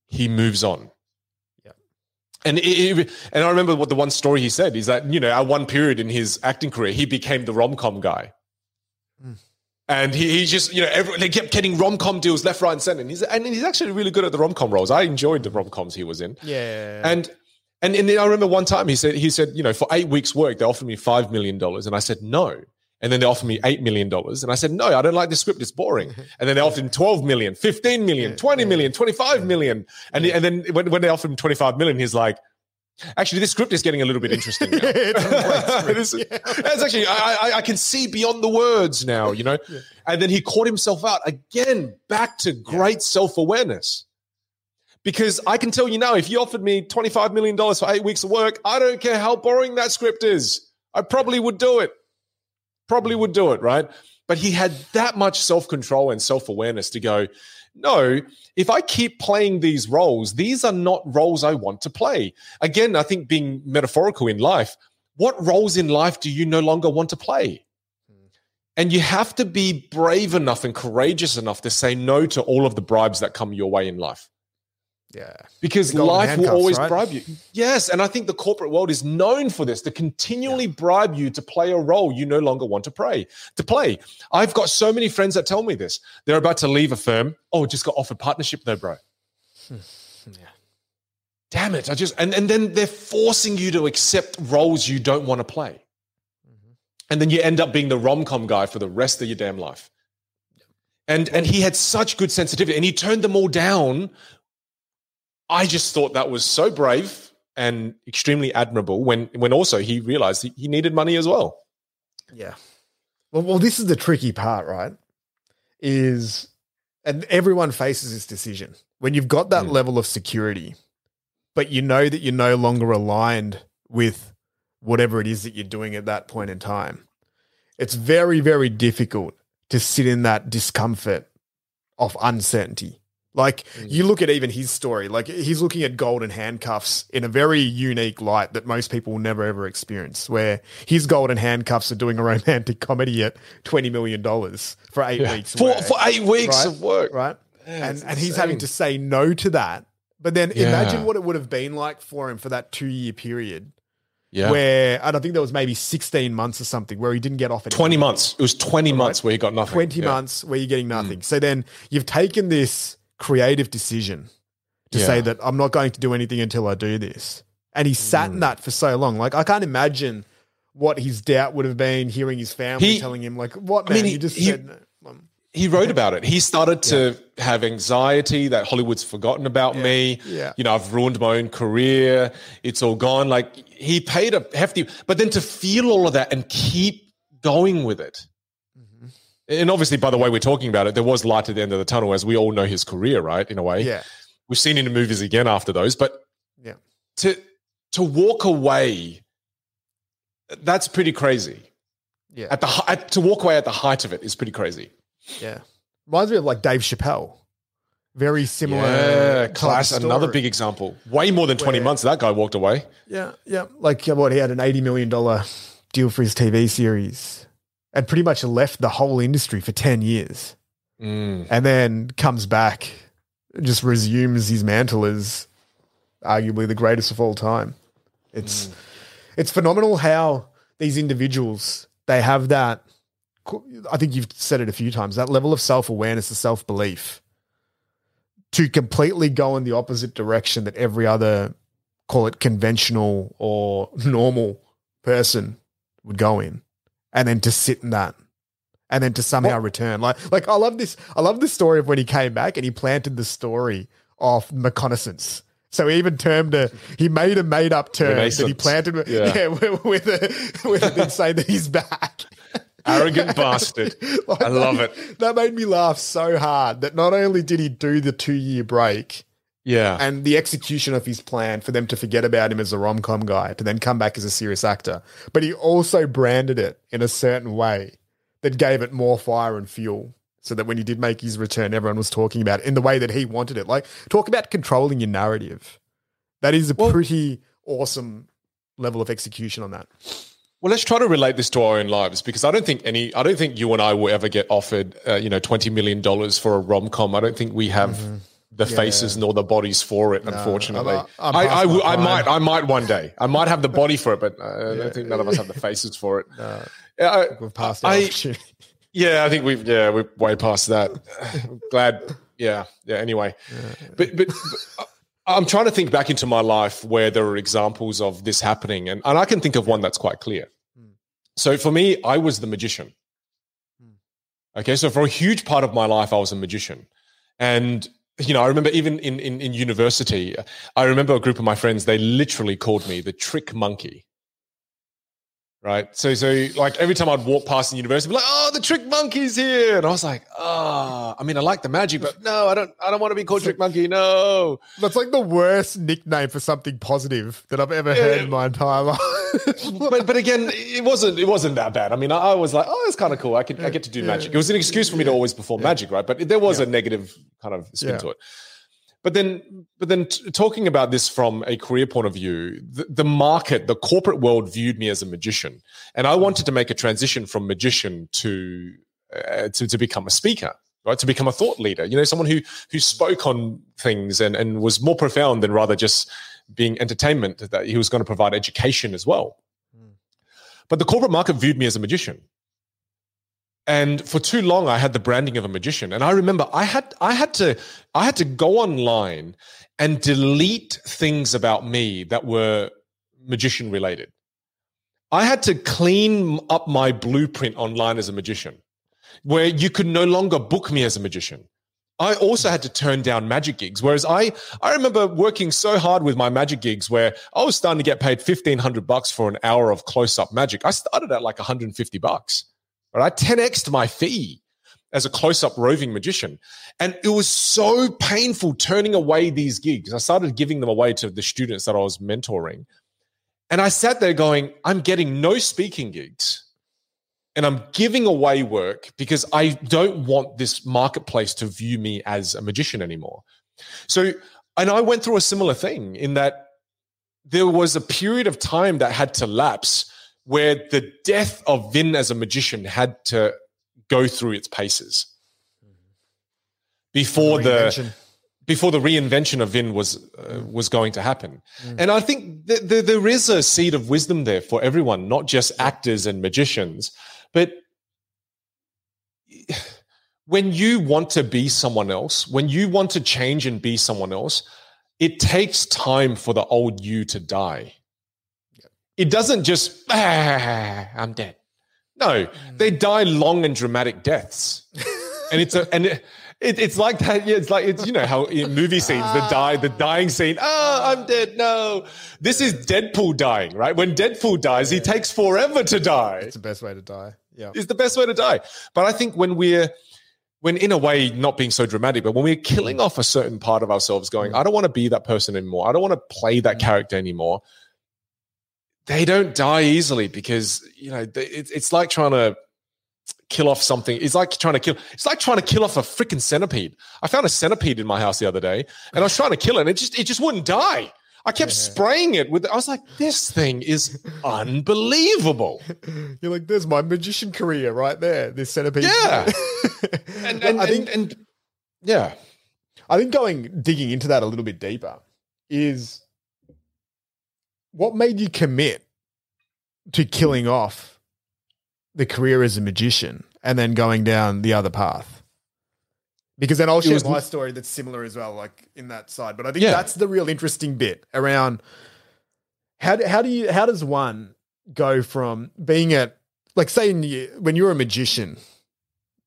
B: he moves on.
C: Yeah.
B: And it, it- and I remember what the one story he said is that you know at one period in his acting career he became the rom com guy, hmm. and he, he just you know every, they kept getting rom com deals left, right, and center. And he's and he's actually really good at the rom com roles. I enjoyed the rom coms he was in.
C: Yeah.
B: And and and then I remember one time he said he said you know for eight weeks work they offered me five million dollars and I said no. And then they offered me $8 million. And I said, no, I don't like the script. It's boring. [laughs] And then they offered him 12 million, 15 million, 20 million, 25 million. And, and then when, when they offered him 25 million, he's like, actually, this script is getting a little bit interesting now. [laughs]
C: It's a great [laughs]
B: This-
C: script, yeah.
B: It's actually, I, I, I can see beyond the words now, you know? And then he caught himself out again, back to great self awareness. Because I can tell you now, if you offered me $25 million for eight weeks of work, I don't care how boring that script is. I probably would do it. Probably would do it, right? But he had that much self control and self awareness to go, no, if I keep playing these roles, these are not roles I want to play. Again, I think being metaphorical in life, what roles in life do you no longer want to play? Hmm. And you have to be brave enough and courageous enough to say no to all of the bribes that come your way in life
C: yeah.
B: because life will always
C: right?
B: bribe you. Yes, and I think the corporate world is known for this to continually bribe you to play a role you no longer want to play. To play, I've got so many friends that tell me this. They're about to leave a firm. Oh, just got offered partnership though, bro.
C: Yeah.
B: Damn it! I just and and then they're forcing you to accept roles you don't want to play, and then you end up being the rom com guy for the rest of your damn life. And and he had such good sensitivity, and he turned them all down. I just thought that was so brave and extremely admirable. When when also he realized he, he needed money as well.
C: Yeah. Well, well, this is the tricky part, right? Is and everyone faces this decision when you've got that
B: Mm.
C: level of security, but you know that you're no longer aligned with whatever it is that you're doing at that point in time. It's very, very difficult to sit in that discomfort of uncertainty. Like you look at even his story, like he's looking at golden handcuffs in a very unique light that most people will never ever experience. Where his golden handcuffs are doing a romantic comedy at twenty million dollars for eight weeks,
B: For
C: work,
B: for eight weeks
C: Right.
B: of work.
C: right?
B: Yeah,
C: and and he's having to say no to that. But then
B: Yeah.
C: imagine what it would have been like for him for that two year period,
B: Yeah.
C: where and I think there was maybe sixteen months or something where he didn't get offered
B: 20 months. It was 20 months where he got nothing.
C: 20
B: Yeah. Mm.
C: months where you're getting nothing. So then you've taken this creative decision to
B: Yeah.
C: say that I'm not going to do anything until I do this. And he sat
B: Mm.
C: in that for so long. Like I can't imagine what his doubt would have been hearing his family
B: He-
C: telling him like, "What
B: I
C: man?
B: mean, he-
C: you just
B: he-
C: said no." Um,
B: he wrote about it. He started to have anxiety that Hollywood's forgotten about me.
C: yeah.
B: You know, I've ruined my own career. It's all gone. Like he paid a hefty, but then to feel all of that and keep going with it. And obviously, by the way we're talking about it, there was light at the end of the tunnel, as we all know his career, right? In a way,
C: yeah,
B: we've seen him in the movies again after those. But
C: yeah,
B: to to walk away, that's pretty crazy.
C: yeah,
B: At the at, to walk away at the height of it is pretty crazy.
C: yeah. Reminds me of like Dave Chappelle. Very similar.
B: Yeah, class. Another big example. Way more than 20
C: Where-
B: months that guy walked away.
C: Yeah, yeah. Like what he had an eighty million dollar deal for his TV series, and pretty much left the whole industry for ten years,
B: Mm.
C: and then comes back, just resumes his mantle as arguably the greatest of all time. It's it's phenomenal how these individuals they have that. I think you've said it a few times. That level of self awareness, the self belief, to completely go in the opposite direction that every other, call it conventional or normal person would go in, and then to sit in that, and then to somehow return. Like, like I love this. I love the story of when he came back and he planted the story of McConaissance. So he even termed a, he made a made up term that he planted with,
B: Yeah.
C: yeah. with, with a, with a thing saying that he's back.
B: Arrogant [laughs] bastard.
C: Like,
B: I love
C: that-
B: it.
C: That made me laugh so hard that not only did he do the two year break
B: Yeah.
C: and the execution of his plan for them to forget about him as a rom com guy to then come back as a serious actor, but he also branded it in a certain way that gave it more fire and fuel. So that when he did make his return, everyone was talking about it in the way that he wanted it. Like, talk about controlling your narrative. That is a pretty awesome level of execution on that.
B: Well, let's try to relate this to our own lives because I don't think any, I don't think you and I will ever get offered, uh, you know, twenty million dollars for a rom com. I don't think we have the faces nor the bodies for it. unfortunately,
C: I'm- I'm
B: I, I, I might, I might one day. I might have the body for it, but uh, I don't think none of us have the faces for it. [laughs] Yeah, I-
C: We've passed
B: I-
C: opportunity. [laughs]
B: Yeah, I think we've yeah we're way past that. [laughs] Glad, yeah, yeah. Anyway, but, but but I'm trying to think back into my life where there are examples of this happening, and and I can think of one that's quite clear. So for me, I was the magician. Okay, so for a huge part of my life, I was a magician, and you know, I remember even in in, in university, I remember a group of my friends. They literally called me the trick monkey right? So, so like every time I'd walk past the university, I'd be like, "Oh, the trick monkey's here," and I was like, "Ah, I mean, I like the magic, but no, I don't, I don't want to be called trick monkey. No."
C: That's like the worst nickname for something positive that I've ever heard in my entire life.
B: But, but again, it wasn't, it wasn't that bad. I mean, I, I was like, "Oh, it's kind of cool. I could, I get to do magic." It was an excuse for me to always perform magic, right? But there was a negative kind of spin
C: Yeah.
B: to it. But then, but then, t- talking about this from a career point of view, the, the market, the corporate world viewed me as a magician, and I wanted to make a transition from magician to uh, to to become a speaker, right? To become a thought leader. You know, someone who who spoke on things and and was more profound than rather just being entertainment. That he was going to provide education as well. But the corporate market viewed me as a magician. And for too long, I had the branding of a magician. And I remember I had I had to I had to go online and delete things about me that were magician related. I had to clean up my blueprint online as a magician, where you could no longer book me as a magician. I also had to turn down magic gigs. Whereas I, I remember working so hard with my magic gigs where I was starting to get paid fifteen hundred bucks for an hour of close up magic. I started at like one hundred I ten xed my fee as a close up roving magician, and it was so painful turning away these gigs. I started giving them away to the students that I was mentoring, and I sat there going, "I'm getting no speaking gigs." and I'm giving away work because I don't want this marketplace to view me as a magician anymore. So, and I went through a similar thing in that there was a period of time that had to lapse where the death of Vin as a magician had to go through its paces before the
C: Reinvention.
B: before the reinvention of Vin was uh, was going to happen. And I think th- th- there is a seed of wisdom there for everyone, not just actors and magicians, but when you want to be someone else, when you want to change and be someone else, it takes time for the old you to die. It doesn't just ah, I'm dead. No, mm. they die long and dramatic deaths, and it's a and. It, it, it's like that. Yeah, it's like it's you know how in movie scenes the die the dying scene. Oh, I'm dead. No, this is Deadpool dying. Right when Deadpool dies, he takes forever to die
C: It's the best way to die. Yeah.
B: it's the best way to die. But I think when we're when in a way not being so dramatic, but when we're killing off a certain part of ourselves, going, mm. I don't want to be that person anymore. I don't want to play that mm. character anymore. They don't die easily because you know they, it's it's like trying to kill off something. It's like trying to kill. It's like trying to kill off a freaking centipede. I found a centipede in my house the other day, and I was trying to kill it, and it just it just wouldn't die. I kept spraying it with. I was like, this thing is [laughs] unbelievable.
C: You're like, there's my magician career right there. This centipede.
B: Yeah. [laughs] and, and,
C: I think
B: and, and yeah,
C: I think going digging into that a little bit deeper is what made you commit to killing off the career as a magician and then going down the other path? Because then I'll share my story that's similar as well, like in that side. But I think
B: Yeah.
C: that's the real interesting bit around how do, how do you how does one go from being at like say in the, when you're a magician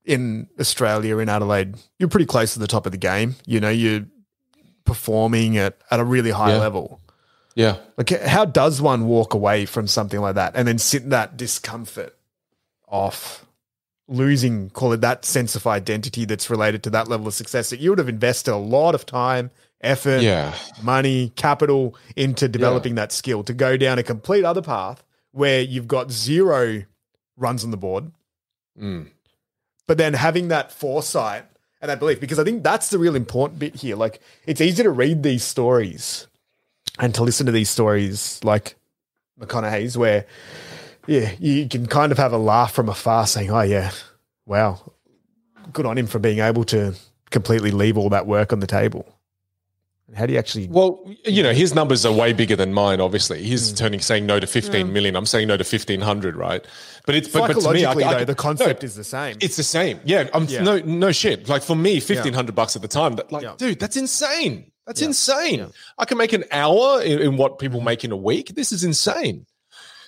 C: in Australia in Adelaide, you're pretty close to the top of the game. You know, you're performing at, at a really high
B: Yeah.
C: level.
B: Yeah.
C: Like, how does one walk away from something like that and then sit in that discomfort off losing, call it that sense of identity that's related to that level of success that you would have invested a lot of time, effort,
B: Yeah.
C: money, capital into developing that skill to go down a complete other path where you've got zero runs on the board,
B: Mm.
C: but then having that foresight and that belief, because I think that's the real important bit here. Like, it's easy to read these stories and to listen to these stories like McConaughey's, where, yeah, you can kind of have a laugh from afar saying, oh, yeah, wow, good on him for being able to completely leave all that work on the table. How do you actually
B: Well, you know, his numbers are way bigger than mine. Obviously, he's mm. turning saying no to fifteen mm. million. I'm saying no to fifteen hundred, right? But it's but, but to me,
C: psychologically
B: I, I,
C: though, the
B: no,
C: concept is the same.
B: It's the same. Yeah. I'm
C: Yeah.
B: no no shit. Like for me, fifteen hundred bucks at the time. That like,
C: Yeah.
B: dude, that's insane. That's
C: Yeah.
B: insane.
C: Yeah.
B: I can make an hour in, in what people make in a week. This is insane.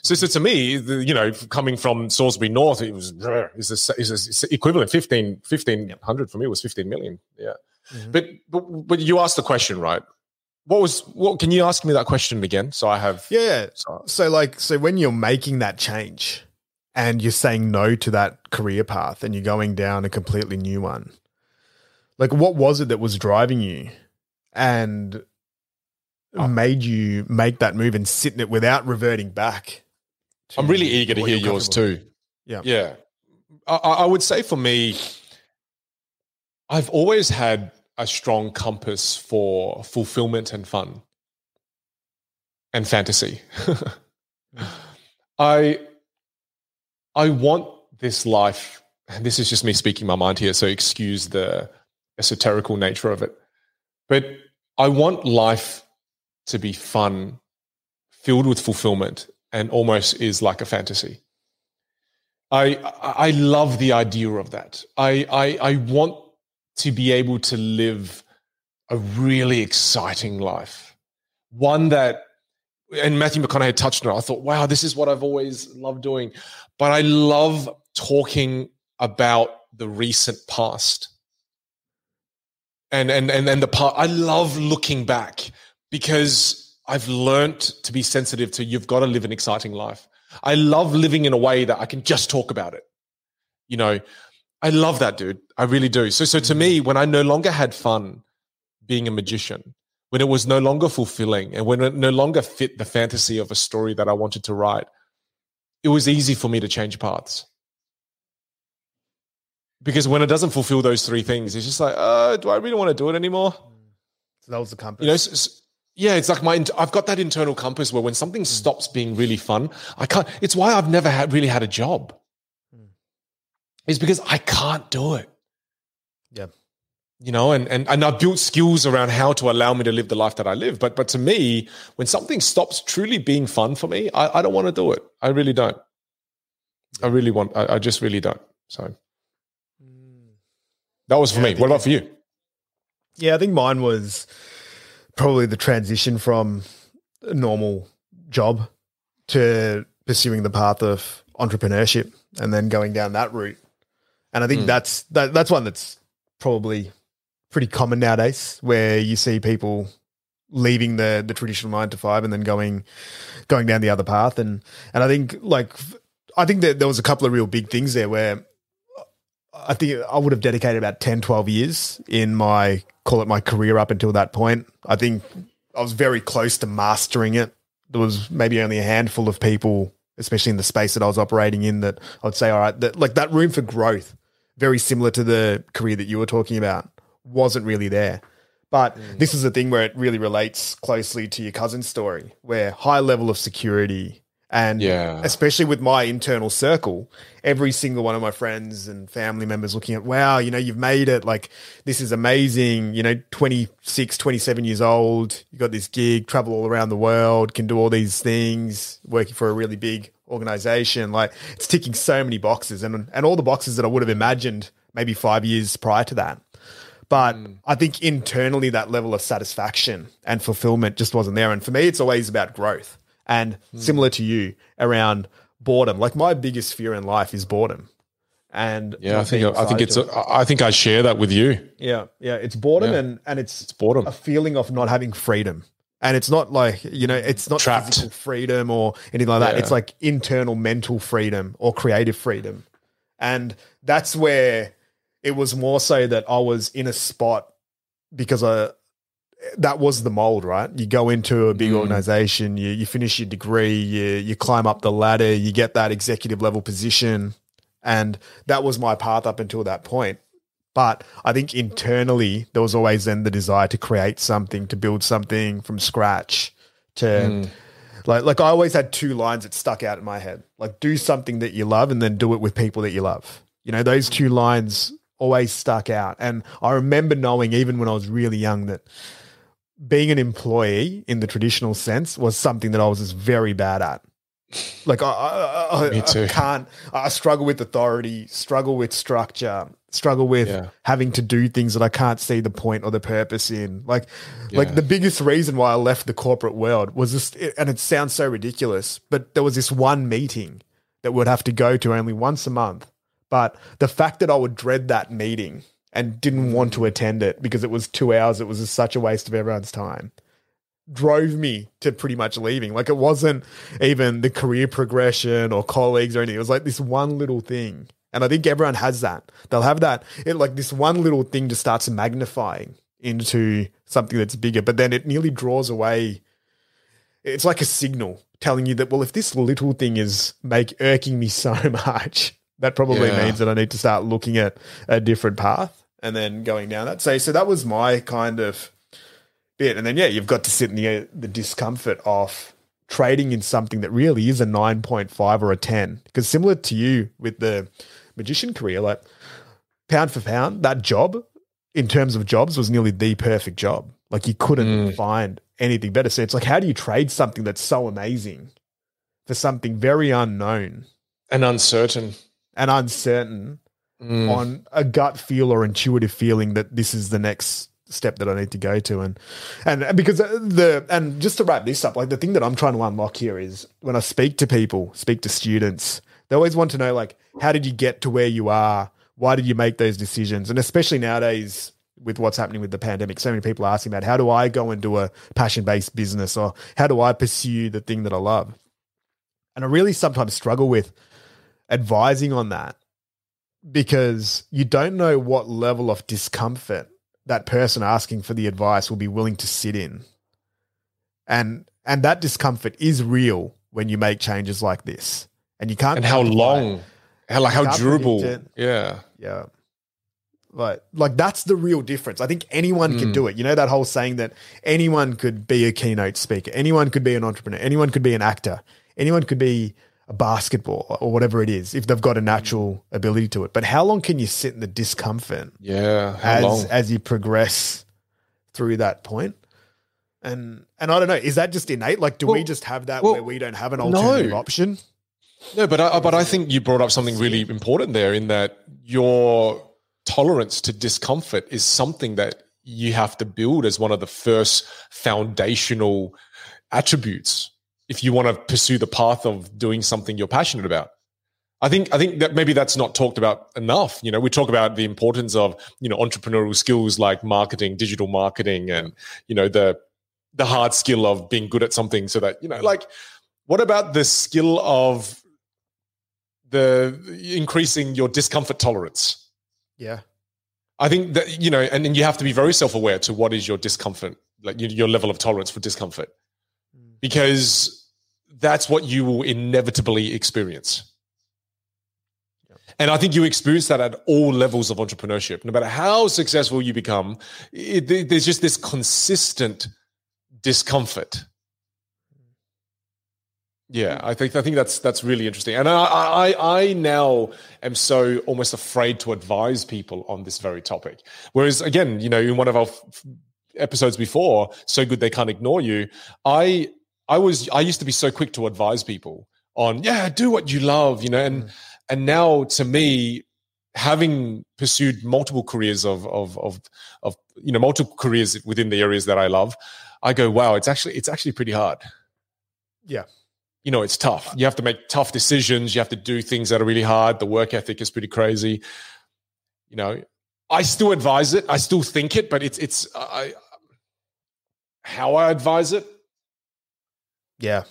B: So, so to me, the, you know, coming from Salisbury North, it was [laughs] is is equivalent 15 1500 for me was fifteen million. Yeah,
C: Mhm.
B: but, but but you asked the question right. What was what? Can you ask me that question again? So I have
C: yeah.
B: So,
C: So like so when you're making that change and you're saying no to that career path and you're going down a completely new one. Like what was it that was driving you and
B: Oh.
C: made you make that move and sit in it without reverting back? to
B: I'm really eager to hear yours too.
C: Yeah.
B: Yeah. I, I I would say for me, I've always had a strong compass for fulfillment and fun and fantasy. [laughs] I I want this life, and this is just me speaking my mind here, so excuse the esoterical nature of it. But I want life to be fun, filled with fulfillment, and almost is like a fantasy. I I love the idea of that. I I, I want to be able to live a really exciting life, one that. And Matthew McConaughey touched on it. I thought, wow, this is what I've always loved doing. But I love talking about the recent past. And and and and the part I love looking back because I've learned to be sensitive to you've got to live an exciting life. I love living in a way that I can just talk about it. You know, I love that, dude. I really do. So, so to me, mm. when I no longer had fun being a magician, when it was no longer fulfilling, and when it no longer fit the fantasy of a story that I wanted to write, it was easy for me to change paths. Because when it doesn't fulfill those three things, it's just like, uh, do I really want to do it anymore?
C: So that was the compass.
B: You know, s- s- yeah, it's like my I've got that internal compass where when something stops being really fun, I can't. It's why I've never had really had a job. It's because I can't do it.
C: Yeah.
B: You know, and and and I've built skills around how to allow me to live the life that I live. But but to me, when something stops truly being fun for me, I, I don't want to do it. I really don't. I really want. I, I just really don't. So that was for
C: Yeah,
B: me. What about for you?
C: Yeah, I think mine was probably the transition from a normal job to pursuing the path of entrepreneurship and then going down that route. And I think
B: Mm.
C: that's that, that's one that's probably pretty common nowadays where you see people leaving the the traditional 9 to 5 and then going going down the other path and and I think like I think that there was a couple of real big things there where I think I would have dedicated about 10, 12 years in my, call it my career up until that point. I think I was very close to mastering it. There was maybe only a handful of people, especially in the space that I was operating in, that I'd say, all right, that, like that room for growth, very similar to the career that you were talking about, wasn't really there. But mm. this is the thing where it really relates closely to your cousin's story, where high level of security And
B: Yeah.
C: especially with my internal circle, every single one of my friends and family members looking at, wow, you know, you've made it. Like, this is amazing. You know, 26, 27 years old, you got this gig, travel all around the world, can do all these things, working for a really big organization. Like, it's ticking so many boxes and, and all the boxes that I would have imagined maybe five years prior to that. But mm. I think internally, that level of satisfaction and fulfillment just wasn't there. And for me, it's always about growth. And similar to you around boredom, like my biggest fear in life is boredom. And
B: Yeah, I think I think it's a, I think I share that with you.
C: yeah, yeah, it's boredom
B: Yeah.
C: and and it's
B: boredom.
C: a feeling of not having freedom. And it's not like, you know, it's not
B: Trapped.
C: freedom or anything like that.
B: Yeah.
C: It's like internal mental freedom or creative freedom. And that's where it was more so that I was in a spot because I that was the mold, right? You go into a big
B: Mm.
C: organization, you, you finish your degree, you you climb up the ladder, you get that executive level position. And that was my path up until that point. But I think internally there was always then the desire to create something, to build something from scratch, to
B: Mm.
C: like like I always had two lines that stuck out in my head. Like do something that you love and then do it with people that you love. You know, those two lines always stuck out. And I remember knowing even when I was really young that being an employee in the traditional sense was something that I was just very bad at. Like I, I, I, I can't. I struggle with authority, struggle with structure, struggle with
B: Yeah.
C: having to do things that I can't see the point or the purpose in. Like,
B: Yeah.
C: like the biggest reason why I left the corporate world was this, and it sounds so ridiculous, but there was this one meeting that we'd have to go to only once a month. But the fact that I would dread that meeting and didn't want to attend it because it was two hours, it was just such a waste of everyone's time drove me to pretty much leaving. Like it wasn't even the career progression or colleagues or anything. It was like this one little thing. And I think everyone has that. They'll have that. It like this one little thing just starts magnifying into something that's bigger, but then it nearly draws away. It's like a signal telling you that, well, if this little thing is make irking me [laughs] so much, that probably
B: Yeah.
C: means that I need to start looking at a different path and then going down that. So, so that was my kind of bit. And then yeah, you've got to sit in the the discomfort of trading in something that really is a nine point five or a ten. Because similar to you with the magician career, like pound for pound, that job in terms of jobs was nearly the perfect job. Like you couldn't hmm. find anything better. So it's like, how do you trade something that's so amazing for something very unknown
B: And uncertain.
C: and uncertain
B: Mm.
C: on a gut feel or intuitive feeling that this is the next step that I need to go to. And and because the and just to wrap this up like the thing that I'm trying to unlock here is when I speak to people speak to students they always want to know like how did you get to where you are? Why did you make those decisions? And especially nowadays with what's happening with the pandemic so many people are asking about how do I go and do a passion based business or how do I pursue the thing that I love? And I really sometimes struggle with advising on that because you don't know what level of discomfort that person asking for the advice will be willing to sit in. And and that discomfort is real when you make changes like this. And you can't
B: And how
C: quantify it.
B: long? How like how durable? Yeah.
C: Yeah. Like like that's the real difference. I think anyone can
B: Mm.
C: do it. You know that whole saying that anyone could be a keynote speaker, anyone could be an entrepreneur, anyone could be an actor, anyone could be a basketball or whatever it is if they've got a natural ability to it. But how long can you sit in the discomfort
B: Yeah. How
C: as
B: long?
C: as you progress through that point? And and I don't know, is that just innate? Like do we just have that
B: well,
C: where we don't have an
B: no.
C: alternative option?
B: No, but I, but I think you brought up something really important there in that your tolerance to discomfort is something that you have to build as one of the first foundational attributes if you want to pursue the path of doing something you're passionate about. I think I think that maybe that's not talked about enough. You know, we talk about the importance of you know entrepreneurial skills like marketing, digital marketing, and you know the the hard skill of being good at something. So that you know, like, what about the skill of the increasing your discomfort tolerance?
C: Yeah.
B: I think that you know, and then you have to be very self-aware to what is your discomfort, like your, your level of tolerance for discomfort, mm. because that's what you will inevitably experience. And I think you experience that at all levels of entrepreneurship. No matter how successful you become, it, there's just this consistent discomfort. Yeah, I think I think that's that's really interesting, and I, I I now am so almost afraid to advise people on this very topic. Whereas again, you know, in one of our f- episodes before, so good they can't ignore you. I I was I used to be so quick to advise people on yeah, do what you love, you know, and mm. and now to me, having pursued multiple careers of of of of you know multiple careers within the areas that I love, I go wow, it's actually it's actually pretty hard.
C: Yeah
B: you know, it's tough. You have to make tough decisions. You have to do things that are really hard. The work ethic is pretty crazy. You know, I still advise it. I still think it, but it's it's I, how I advise it.
C: Yeah,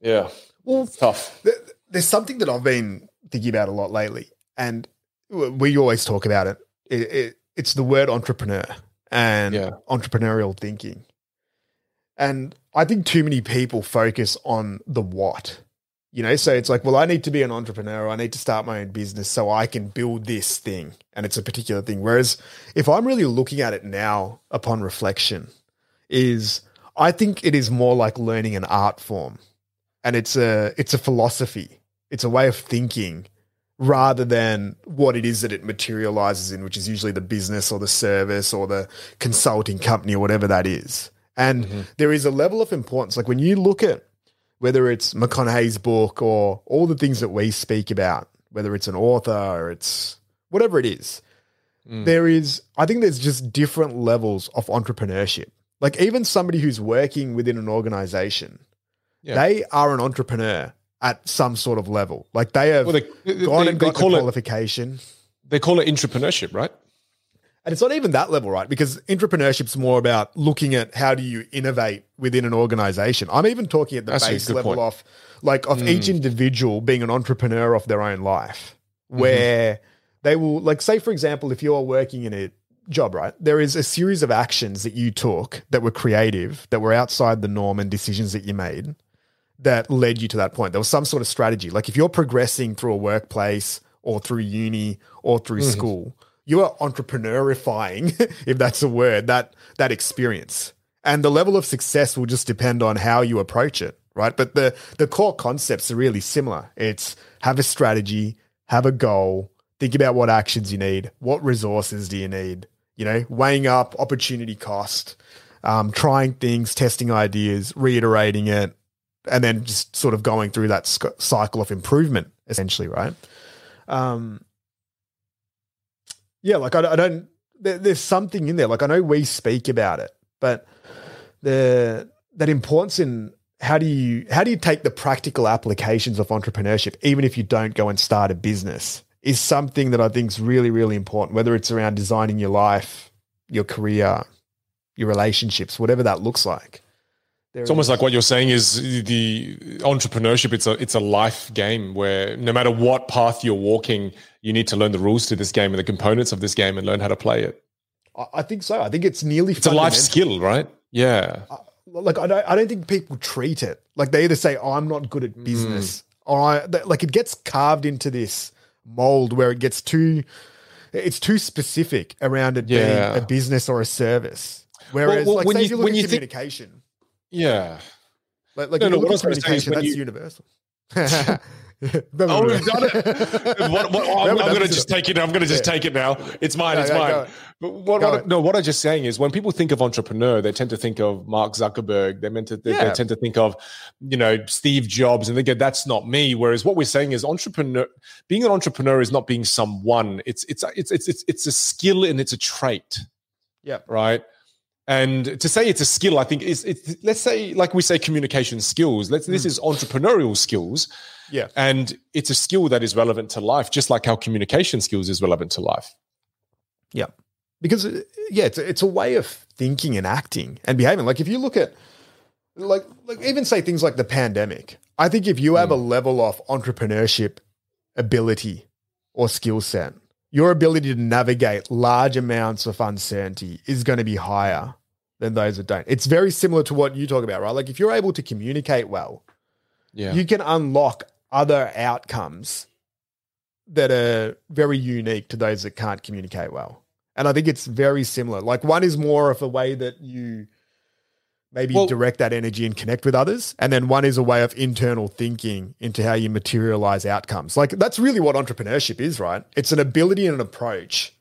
B: yeah. Well, it's tough.
C: There's something that I've been thinking about a lot lately, and we always talk about it. it, it it's the word entrepreneur and yeah. entrepreneurial thinking. And I think too many people focus on the what. You know, so it's like, well, I need to be an entrepreneur. I need to start my own business so I can build this thing. And it's a particular thing. Whereas if I'm really looking at it now upon reflection, is I think it is more like learning an art form. And it's a it's a philosophy. It's a way of thinking rather than what it is that it materializes in, which is usually the business or the service or the consulting company or whatever that is. And mm-hmm. there is a level of importance. Like when you look at whether it's McConaughey's book or all the things that we speak about, whether it's an author or it's whatever it is, mm. there is, I think there's just different levels of entrepreneurship. Like even somebody who's working within an organization, yeah. they are an entrepreneur at some sort of level. Like they have well, they, gone they, and got the qualification.
B: It, they call it entrepreneurship, right?
C: And it's not even that level, right? Because entrepreneurship's more about looking at how do you innovate within an organization. I'm even talking at the That's base level point. of like of mm. each individual being an entrepreneur of their own life, mm-hmm. where mm-hmm. they will like say, for example, if you're working in a job, right? There is a series of actions that you took that were creative, that were outside the norm and decisions that you made that led you to that point. There was some sort of strategy. Like if you're progressing through a workplace or through uni or through mm-hmm. school, you are entrepreneurifying, [laughs] if that's a word, that that experience. And the level of success will just depend on how you approach it, right? But the the core concepts are really similar. It's have a strategy, have a goal, think about what actions you need, what resources do you need, you know, weighing up opportunity cost, um, trying things, testing ideas, reiterating it, and then just sort of going through that sc- cycle of improvement, essentially, right? Um, yeah, like I, I don't. There, there's something in there. Like I know we speak about it, but the that importance in how do you how do you take the practical applications of entrepreneurship, even if you don't go and start a business, is something that I think is really really important. Whether it's around designing your life, your career, your relationships, whatever that looks like.
B: There it's almost like what you're saying is the entrepreneurship. It's a it's a life game where no matter what path you're walking, you need to learn the rules to this game and the components of this game and learn how to play it.
C: I think so. I think it's nearly
B: it's a life skill, right? Yeah.
C: Uh, like I don't I don't think people treat it like they either say I'm not good at business mm. or I like it gets carved into this mold where it gets too it's too specific around it yeah. being a business or a service. Whereas, well, well, like, when say you, if you look at communication, think-
B: yeah.
C: Like, like no, no, what communication, that's you, universal. [laughs] oh,
B: we've done it. what, what, I'm, I'm going to just take it. I'm going to just yeah. take it now. It's mine. it's mine. But what, what no, what I'm just saying is when people think of entrepreneur, they tend to think of Mark Zuckerberg. They meant to. They, yeah. they tend to think of, you know, Steve Jobs, and they go, "That's not me." Whereas what we're saying is entrepreneur. Being an entrepreneur is not being someone. It's it's it's it's it's, it's a skill and it's a trait.
C: Yeah.
B: Right. And to say it's a skill, I think is it's let's say like we say communication skills. Let's this hmm. is entrepreneurial skills.
C: Yeah.
B: And it's a skill that is relevant to life, just like how communication skills is relevant to life.
C: Yeah. Because uh, yeah, it's a, it's a way of thinking and acting and behaving. Like if you look at like like even say things like the pandemic. I think if you have mm. a level of entrepreneurship ability or skill set your ability to navigate large amounts of uncertainty is going to be higher than those that don't. It's very similar to what you talk about, right? Like if you're able to communicate well,
B: yeah.
C: you can unlock other outcomes that are very unique to those that can't communicate well. And I think it's very similar. Like one is more of a way that you maybe
B: Well-
C: direct that energy and connect with others. And then one is a way of internal thinking into how you materialize outcomes. Like that's really what entrepreneurship is, right? It's an ability and an approach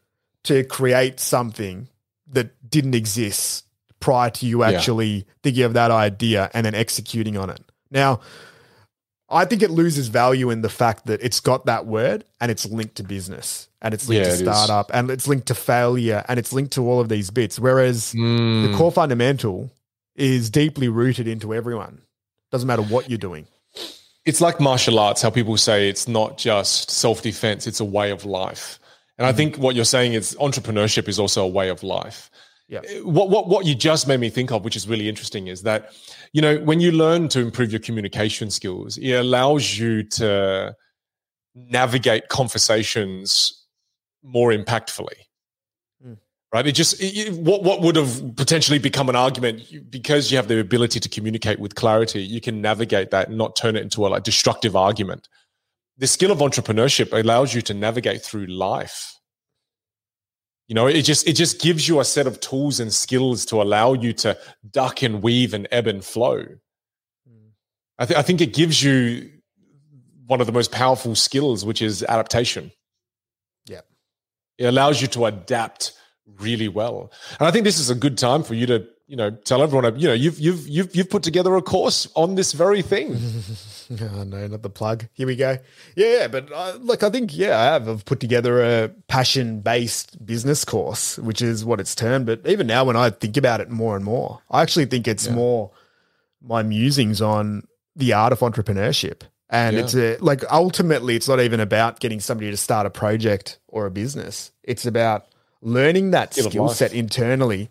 C: to create something that didn't exist prior to you actually thinking of that idea and then executing on it. Now, I think it loses value in the fact that it's got that word and it's linked to business and it's linked
B: Yeah,
C: to
B: it
C: startup and it's linked to failure and it's linked to all of these bits. Whereas
B: Hmm.
C: the core fundamental is deeply rooted into everyone. Doesn't matter what you're doing.
B: it's like martial arts how people say it's not just self-defense it's a way of life and i think what you're saying is entrepreneurship is also a way of life
C: Yeah.
B: what, what what you just made me think of which is really interesting is that you know when you learn to improve your communication skills it allows you to navigate conversations more impactfully.
C: Mm.
B: right? It just it, what what would have potentially become an argument because you have the ability to communicate with clarity you can navigate that and not turn it into a like destructive argument. The skill of entrepreneurship allows you to navigate through life. You know it just it just gives you a set of tools and skills to allow you to duck and weave and ebb and flow. I, th- I think it gives you one of the most powerful skills which is adaptation. It allows you to adapt really well and i think this is a good time for you to you know tell everyone you know you've you've you've, you've put together a course on this very thing [laughs]
C: Oh, no, not the plug. Here we go. Yeah, yeah, but uh, look, I think, yeah, I have. I've put together a passion based business course, which is what it's termed. But even now, when I think about it more and more, I actually think it's more my musings on the art of entrepreneurship. And
B: Yeah.
C: it's a, like ultimately, it's not even about getting somebody to start a project or a business. It's about learning that
B: Skill
C: skill set internally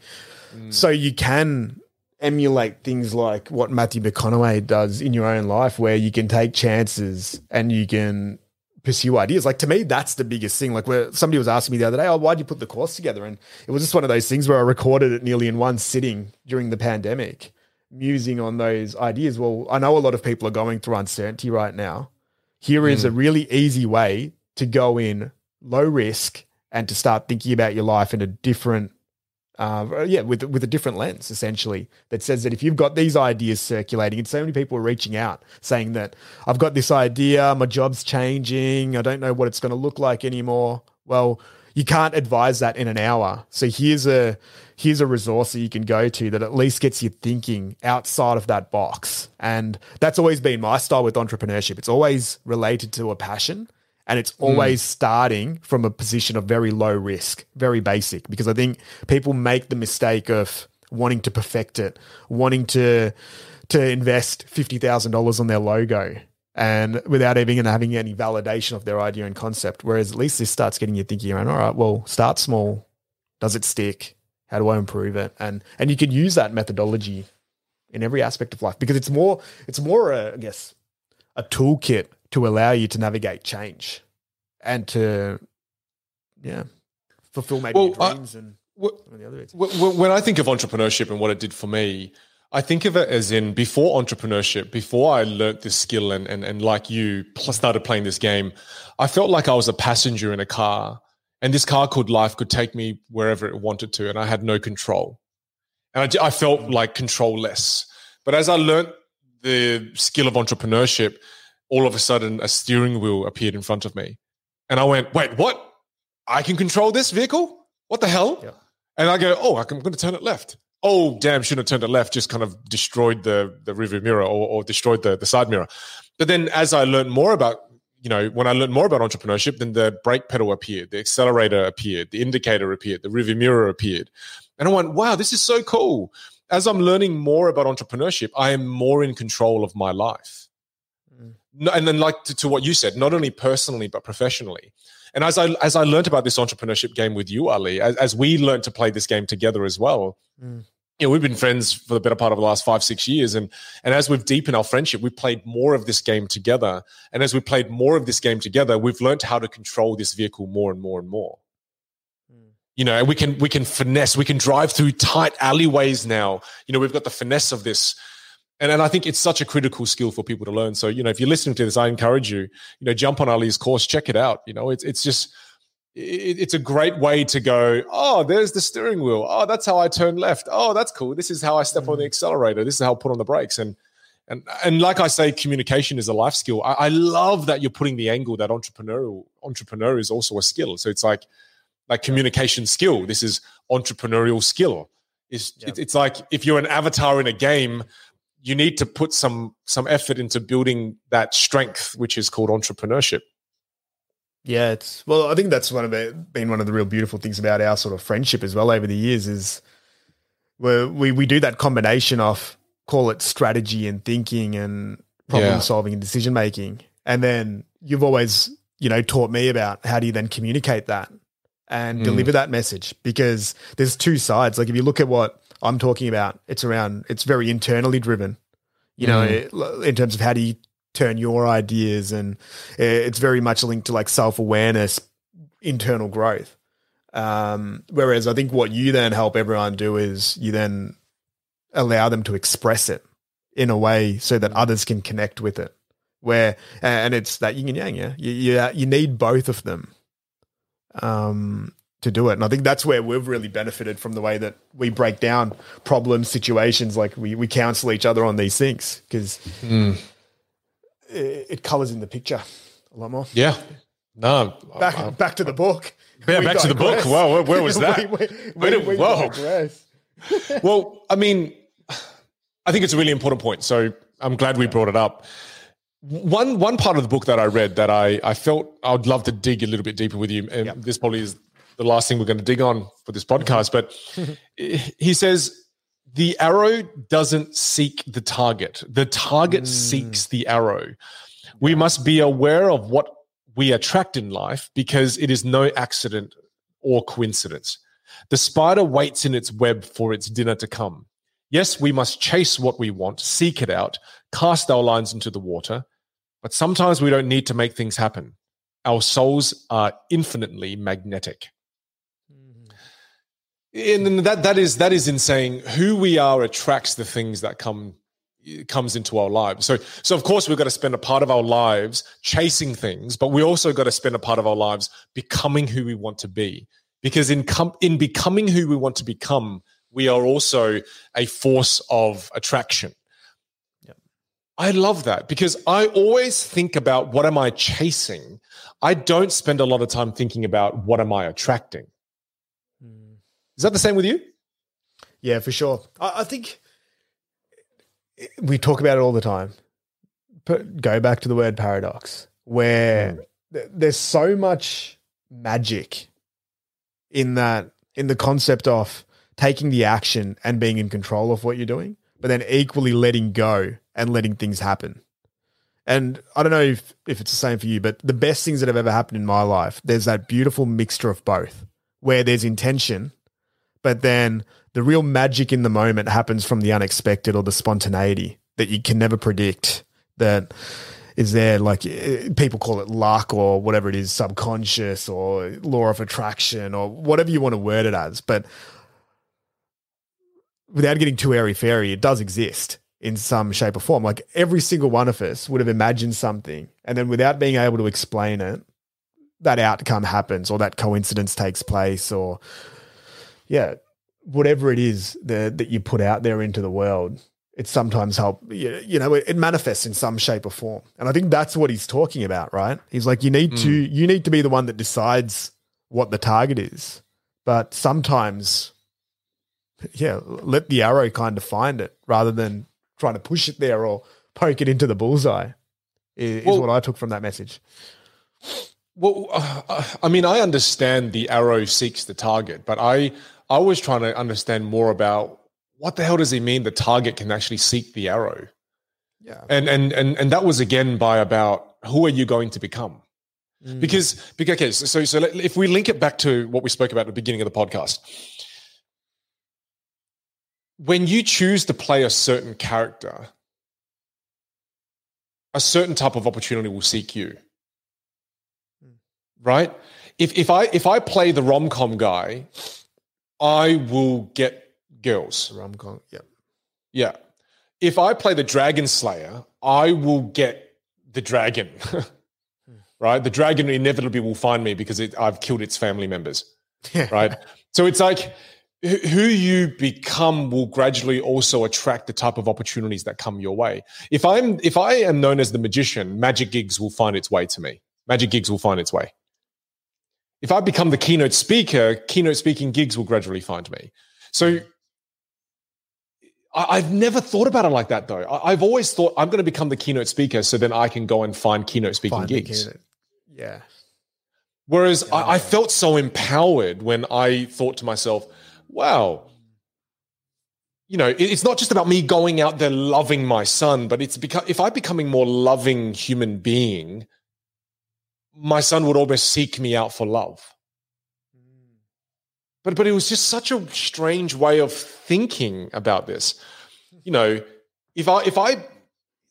C: so you can emulate things like what Matthew McConaughey does in your own life, where you can take chances and you can pursue ideas. Like to me, that's the biggest thing. Like where somebody was asking me the other day, "Oh, why'd you put the course together?" And it was just one of those things where I recorded it nearly in one sitting during the pandemic, musing on those ideas. Well, I know a lot of people are going through uncertainty right now. Here is a really easy way to go in low risk and to start thinking about your life in a different uh, yeah, with with a different lens, essentially, that says that if you've got these ideas circulating, and so many people are reaching out saying that I've got this idea, my job's changing, I don't know what it's going to look like anymore. Well, you can't advise that in an hour. So here's a here's a resource that you can go to that at least gets you thinking outside of that box. And that's always been my style with entrepreneurship. It's always related to a passion and it's hmm. always starting from a position of very low risk, very basic. Because I think people make the mistake of wanting to perfect it, wanting to to invest fifty thousand dollars on their logo, and without even having any validation of their idea and concept. Whereas at least this starts getting you thinking around. All right, well, start small. Does it stick? How do I improve it? And and you can use that methodology in every aspect of life because it's more it's more a, I guess a toolkit to allow you to navigate change and to yeah fulfill maybe
B: Well,
C: your
B: I-
C: dreams and
B: Wh-
C: some the other bits.
B: wh- wh- When I think of entrepreneurship and what it did for me, I think of it as in before entrepreneurship, before I learnt this skill and, and, and like you started playing this game, I felt like I was a passenger in a car and this car called life could take me wherever it wanted to and I had no control. And I felt like control-less. But as I learnt the skill of entrepreneurship, all of a sudden a steering wheel appeared in front of me. And I went, wait, what? I can control this vehicle? What the hell?
C: Yeah.
B: And I go, oh, I'm going to turn it left. Oh, damn, shouldn't have turned it left. Just kind of destroyed the the rearview mirror or, or destroyed the, the side mirror. But then as I learned more about, you know, when I learned more about entrepreneurship, then the brake pedal appeared, the accelerator appeared, the indicator appeared, the rearview mirror appeared. And I went, wow, this is so cool. As I'm learning more about entrepreneurship, I am more in control of my life. Mm. No, and then like to, to what you said, not only personally but professionally. And as I as I learned about this entrepreneurship game with you, Ali, as, as we learned to play this game together as well,
C: Mm.
B: you know, we've been friends for the better part of the last five, six years. And and as we've deepened our friendship, we've played more of this game together. And as we played more of this game together, we've learned how to control this vehicle more and more and more. You know, we can we can finesse, we can drive through tight alleyways now. You know, we've got the finesse of this. And, and I think it's such a critical skill for people to learn. So, you know, if you're listening to this, I encourage you, you know, jump on Ali's course, check it out. You know, it's it's just it, it's a great way to go. Oh, there's the steering wheel. Oh, that's how I turn left. Oh, that's cool. This is how I step on the mm. accelerator. This is how I put on the brakes. And and and like I say, communication is a life skill. I, I love that you're putting the angle that entrepreneurial entrepreneur is also a skill. So it's like like communication skill. This is entrepreneurial skill. It's it, it's like if you're an avatar in a game, you need to put some some effort into building that strength, which is called entrepreneurship.
C: Yeah, it's well. I think that's one of the been one of the real beautiful things about our sort of friendship as well over the years is where we we do that combination of call it strategy and thinking and problem
B: Yeah.
C: solving and decision making, and then you've always you know taught me about how do you then communicate that and
B: Mm.
C: deliver that message because there's two sides. Like if you look at what I'm talking about, it's around it's very internally driven. You know,
B: Mm.
C: it- in terms of how do you turn your ideas and uh, it's very much linked to like self-awareness internal growth um, whereas i think what you then help everyone do is you then allow them to express it in a way so that others can connect with it where and it's that yin and yang yeah you, you, you need both of them um, to do it and i think that's where we've really benefited from the way that we break down problem situations like we, we counsel each other on these things because it, it colors in the picture a lot more.
B: Yeah. No.
C: Back
B: uh,
C: back to the book.
B: Yeah,
C: We
B: back to the book.
C: digress.
B: Wow, where- where was [laughs] that?
C: we, we, we, we
B: whoa. [laughs] well, I mean, I think it's a really important point. So I'm glad we brought it up. One one part of the book that I read that I I felt I would love to dig a little bit deeper with you, and
C: Yep.
B: this probably is the last thing we're going to dig on for this podcast. But [laughs] he says the arrow doesn't seek the target; the target mm. seeks the arrow. We must be aware of what we attract in life because it is no accident or coincidence. The spider waits in its web for its dinner to come. Yes, we must chase what we want, seek it out, cast our lines into the water, but sometimes we don't need to make things happen. Our souls are infinitely magnetic. And that that is that is in saying who we are attracts the things that come comes into our lives. So so of course we've got to spend a part of our lives chasing things, but we also got to spend a part of our lives becoming who we want to be. Because in com- in becoming who we want to become, we are also a force of attraction. I love that because I always think about what am I chasing. I don't spend a lot of time thinking about what am I attracting. Is that the same with you?
C: Yeah, for sure. I, I think we talk about it all the time. But go back to the word paradox, where hmm. th- there's so much magic in that, in the concept of taking the action and being in control of what you're doing, but then equally letting go and letting things happen. And I don't know if, if it's the same for you, but the best things that have ever happened in my life, there's that beautiful mixture of both, where there's intention, but then the real magic in the moment happens from the unexpected or the spontaneity that you can never predict that is there. Like eh, people call it luck or whatever it is subconscious or law of attraction or whatever you want to word it as. But without getting too airy fairy it does exist in some shape or form. Like every single one of us would have imagined something and then without being able to explain it that outcome happens or that coincidence takes place or yeah, whatever it is that that you put out there into the world, it sometimes help you you know it, manifests in some shape or form, and I think that's what he's talking about, right? He's like you need to you need to be the one that decides what the target is, but sometimes, yeah, let the arrow kind of find it rather than trying to push it there or poke it into the bullseye. Is, is
B: Well-
C: what I took from that message.
B: Well, uh, I mean, I understand the arrow seeks the target, but I I was trying to understand more about what the hell does he mean the target can actually seek the arrow,
C: Yeah,
B: and and and and that was again by about who are you going to become. Mm. Because, because okay, so, so if we link it back to what we spoke about at the beginning of the podcast, when you choose to play a certain character, a certain type of opportunity will seek you. Hmm. Right? If if I if I play the rom com guy, I will get girls.
C: rom com. Yeah,
B: Yeah. If I play the Dragon Slayer, I will get the dragon. [laughs] right? The dragon inevitably will find me because it, I've killed its family members, right? so it's like who you become will gradually also attract the type of opportunities that come your way. If I'm if I am known as the magician, magic gigs will find its way to me. Magic gigs will find its way. If I become the keynote speaker, keynote speaking gigs will gradually find me. So I, I've never thought about it like that though. I, I've always thought I'm going to become the keynote speaker so then I can go and find keynote speaking
C: Find
B: gigs.
C: keynote. Yeah.
B: Whereas I, I felt so empowered when I thought to myself, wow, you know, it's not just about me going out there loving my son, but it's because if I'm becoming more loving human being, my son would almost seek me out for love. But but it was just such a strange way of thinking about this. You know, if I if I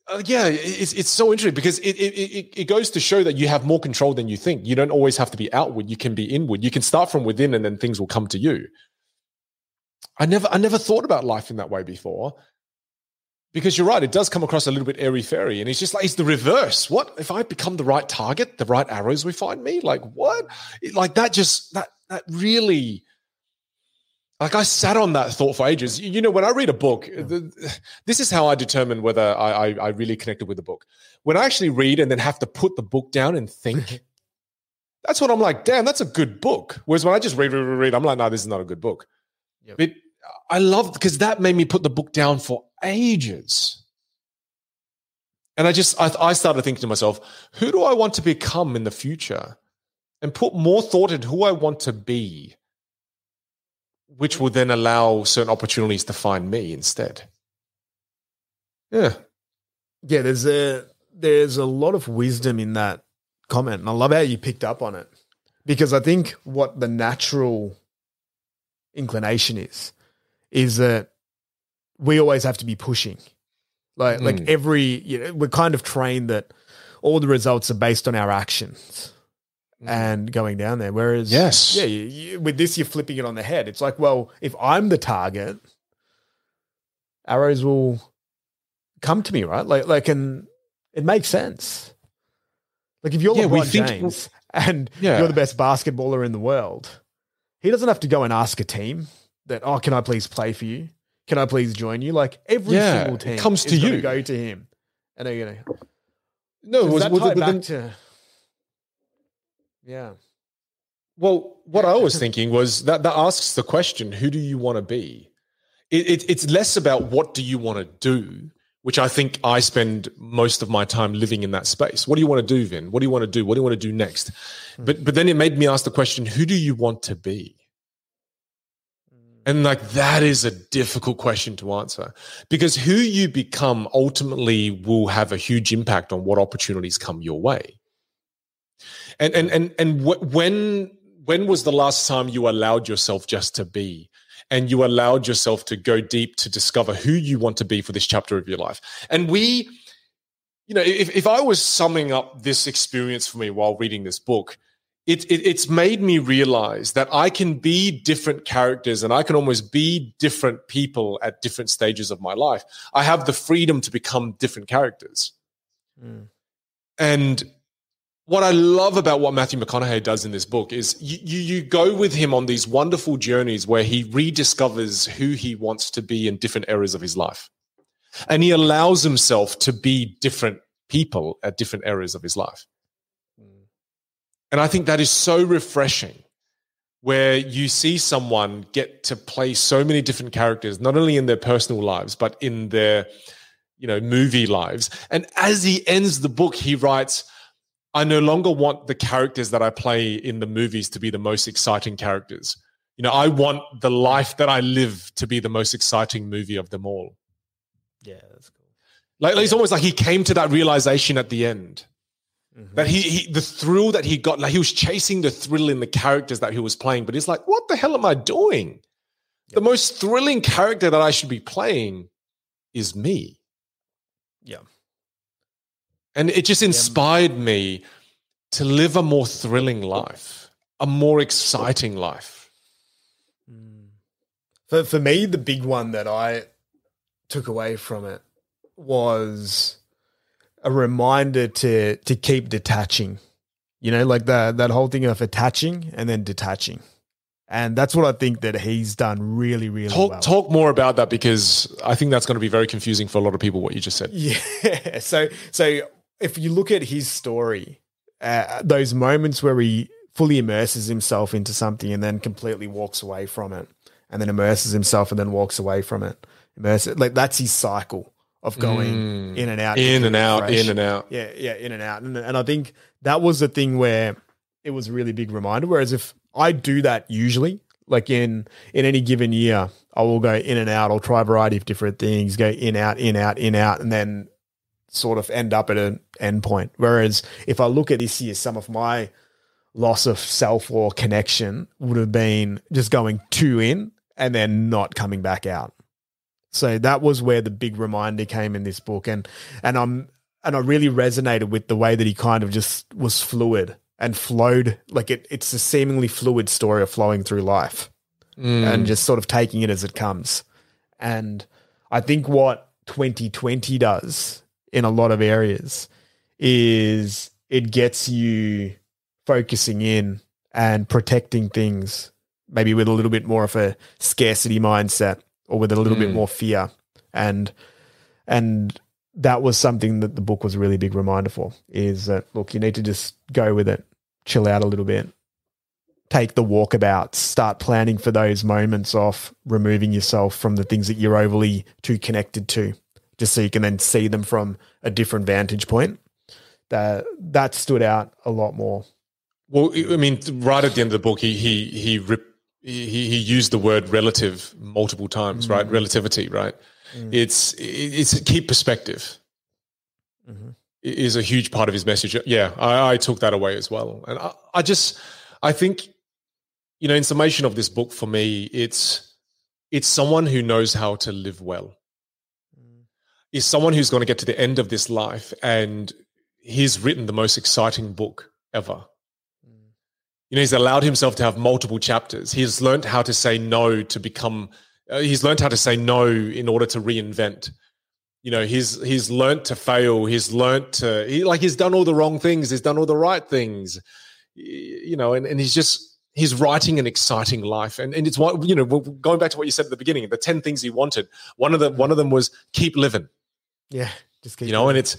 B: uh, yeah, it's it's so interesting because it, it it it goes to show that you have more control than you think. You don't always have to be outward. You can be inward. You can start from within, and then things will come to you. I never I never thought about life in that way before. Because you're right, it does come across a little bit airy fairy, and it's just like it's the reverse. What if I become the right target, the right arrows will find me? Like what? It- like that just that that really like I sat on that thought for ages. You you know, when I read a book, the, this is how I determine whether I, I, I really connected with the book. When I actually read and then have to put the book down and think, [laughs] that's what I'm like. Damn, that's a good book. Whereas when I just read, read, read, read I'm like, no, this is not a good book.
C: Yep.
B: I love because that made me put the book down for ages. And I just I, I started thinking to myself, who do I want to become in the future? And put more thought into who I want to be which will then allow certain opportunities to find me instead. Yeah.
C: Yeah, there's a there's a lot of wisdom in that comment. And I love how you picked up on it. Because I think what the natural inclination is, is that we always have to be pushing. Like like
B: Mm.
C: every you know, we're kind of trained that all the results are based on our actions and going down there. Whereas,
B: Yes.
C: yeah, you, you, with this, you're flipping it on the head. It's like, well, if I'm the target, arrows will come to me, right? Like, like, and it makes sense. Like, if you're
B: Yeah,
C: LeBron
B: think-
C: James and
B: Yeah.
C: you're the best basketballer in the world, he doesn't have to go and ask a team that, oh, can I please play for you? Can I please join you? Like every
B: Yeah,
C: single team
B: comes to you.
C: Go to him, and they're gonna.
B: No, was,
C: that
B: was
C: tie
B: it,
C: back
B: then,
C: to? Yeah.
B: well, what I was [laughs] thinking was that that asks the question: Who do you want to be? It, it, it's less about what do you want to do, which I think I spend most of my time living in that space. What do you want to do, Vin? What do you want to do? What do you want to do next? Hmm. But but then it made me ask the question: Who do you want to be? And like that is a difficult question to answer because who you become ultimately will have a huge impact on what opportunities come your way. And and and and wh- when when was the last time you allowed yourself just to be and you allowed yourself to go deep to discover who you want to be for this chapter of your life? And we you know, if, if I was summing up this experience for me while reading this book, it, it, it's made me realize that I can be different characters and I can almost be different people at different stages of my life. I have the freedom to become different characters.
C: Mm.
B: And what I love about what Matthew McConaughey does in this book is you, you, you go with him on these wonderful journeys where he rediscovers who he wants to be in different areas of his life. And he allows himself to be different people at different areas of his life. And I think that is so refreshing where you see someone get to play so many different characters, not only in their personal lives, but in their, you know, movie lives. And as he ends the book, he writes, I no longer want the characters that I play in the movies to be the most exciting characters. You know, I want the life that I live to be the most exciting movie of them all.
C: Yeah, that's cool.
B: Like, it's almost like he came to that realization at the end
C: Mhm.
B: that he, he the thrill that he got like he was chasing the thrill in the characters that he was playing but he's like what the hell am i doing the most thrilling character that i should be playing is me
C: Yeah.
B: and it just inspired me to live a more thrilling life a more exciting life
C: Mm. For for me, the big one that I took away from it was a reminder to to keep detaching You know, like the, that whole thing of attaching and then detaching. And that's what I think that he's done really, really
B: Talk
C: well.
B: talk more about that because I think that's going to be very confusing for a lot of people. What you just said. [laughs]
C: Yeah. So so if you look at his story, uh, those moments where he fully immerses himself into something and then completely walks away from it, and then immerses himself and then walks away from it, immerse it, like that's his cycle of going in and out,
B: Mm. In and out, in and out.
C: Yeah, yeah, in and out. And, and I think that was the thing where it was a really big reminder. Whereas if I do that usually, like in in any given year, I will go in and out. I'll try a variety of different things, go in, out, in, out, in, out, and then sort of end up at an end point. Whereas if I look at this year, some of my loss of self or connection would have been just going two in and then not coming back out. So that was where the big reminder came in this book, and and I'm and I really resonated with the way that he kind of just was fluid and flowed like it. It's a seemingly fluid story of flowing through life mm. and just sort of taking it as it comes. And I think what 2020 does in a lot of areas is it gets you focusing in and protecting things, maybe with a little bit more of a scarcity mindset or with a little bit mm. more fear. And and that was something that the book was a really big reminder for is that look, you need to just go with it, chill out a little bit, take the walkabouts, start planning for those moments of removing yourself from the things that you're overly too connected to, just so you can then see them from a different vantage point. That that stood out a lot more.
B: Well, I mean, right at the end of the book, he he he rip, he, he used the word relative multiple times, right? Mm. Relativity, right? Mm. It's it's keep perspective mm-hmm. is a huge part of his message. Yeah, I, I took that away as well, and I, I just I think you know, in summation of this book for me, it's it's someone who knows how to live well. Mm. Is someone who's going to get to the end of this life and he's written the most exciting book ever. You know, he's allowed himself to have multiple chapters. He's learned how to say no to become. Uh, he's learned how to say no in order to reinvent. You know, he's he's learned to fail. He's learned to he, like he's done all the wrong things. He's done all the right things. You know, and, and he's just he's writing an exciting life. And and it's what you know. Going back to what you said at the beginning, the ten things he wanted. One of the one of them was keep living
C: Yeah, just keep
B: you know and it's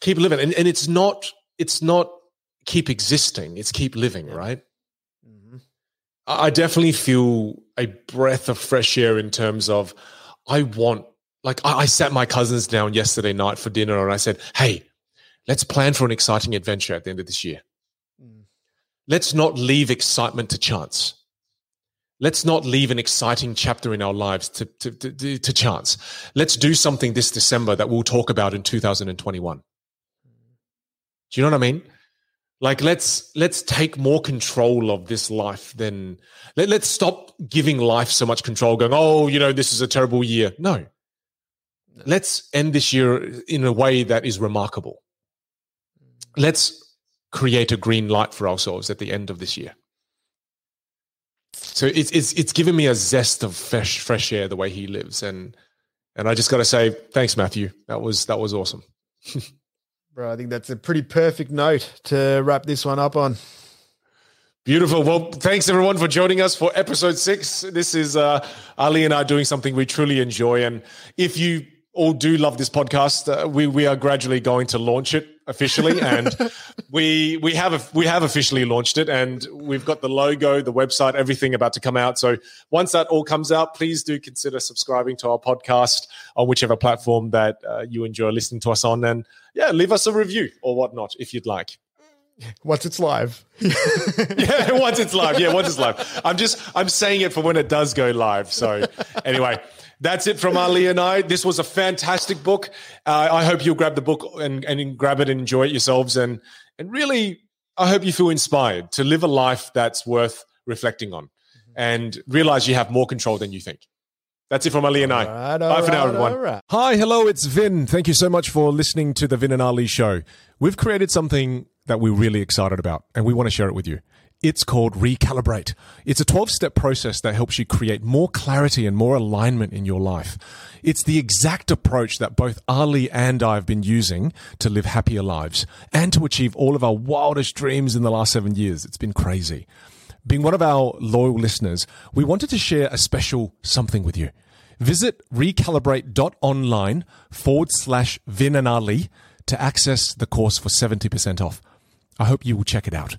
B: keep living and, and it's not it's not keep existing it's keep living right?
C: Mhm.
B: i I definitely feel a breath of fresh air in terms of i want like I, I sat my cousins down yesterday night for dinner and i said hey let's plan for an exciting adventure at the end of this year.
C: Mm.
B: let's not leave excitement to chance. Let's not leave an exciting chapter in our lives to, to, to, to chance. Let's do something this december that we'll talk about in 2021 do you know what I mean? Like let's let's take more control of this life than let, let's stop giving life so much control, going, oh, you know, this is a terrible year. No. Let's end this year in a way that is remarkable. Let's create a green light for ourselves at the end of this year. So it's it's it's given me a zest of fresh fresh air the way he lives. And and I just gotta say, thanks, Matthew. That was that was awesome. [laughs]
C: Bro, I think that's a pretty perfect note to wrap this one up on.
B: Beautiful. Well, thanks everyone for joining us for episode six. This is uh, Ali and I doing something we truly enjoy. And if you all do love this podcast, uh, we we are gradually going to launch it officially, [laughs] and we we have we have officially launched it, and we've got the logo, the website, everything about to come out. So once that all comes out, please do consider subscribing to our podcast on whichever platform that uh, you enjoy listening to us on, and yeah, leave us a review or whatnot if you'd like.
C: Once it's live. [laughs]
B: yeah, once it's live. Yeah, once it's live. I'm just I'm saying it for when it does go live. So anyway, that's it from Ali and I. This was a fantastic book. Uh, I hope you'll grab the book and, and grab it and enjoy it yourselves. And and really, I hope you feel inspired to live a life that's worth reflecting on, and realize you have more control than you think. That's it from Ali and I.
C: Alright,
B: Bye for now, everyone.
C: alright.
A: Hi, hello, it's Vin. Thank you so much for listening to the Vin and Ali show. We've created something that we're really excited about and we want to share it with you.
B: It's called Recalibrate. It's a 12 step process that helps you create more clarity and more alignment in your life. It's the exact approach that both Ali and I have been using to live happier lives and to achieve all of our wildest dreams in the last seven years. It's been crazy. Being one of our loyal listeners, we wanted to share a special something with you. Visit recalibrate.online forward slash Vin and Ali to access the course for 70% off. I hope you will check it out.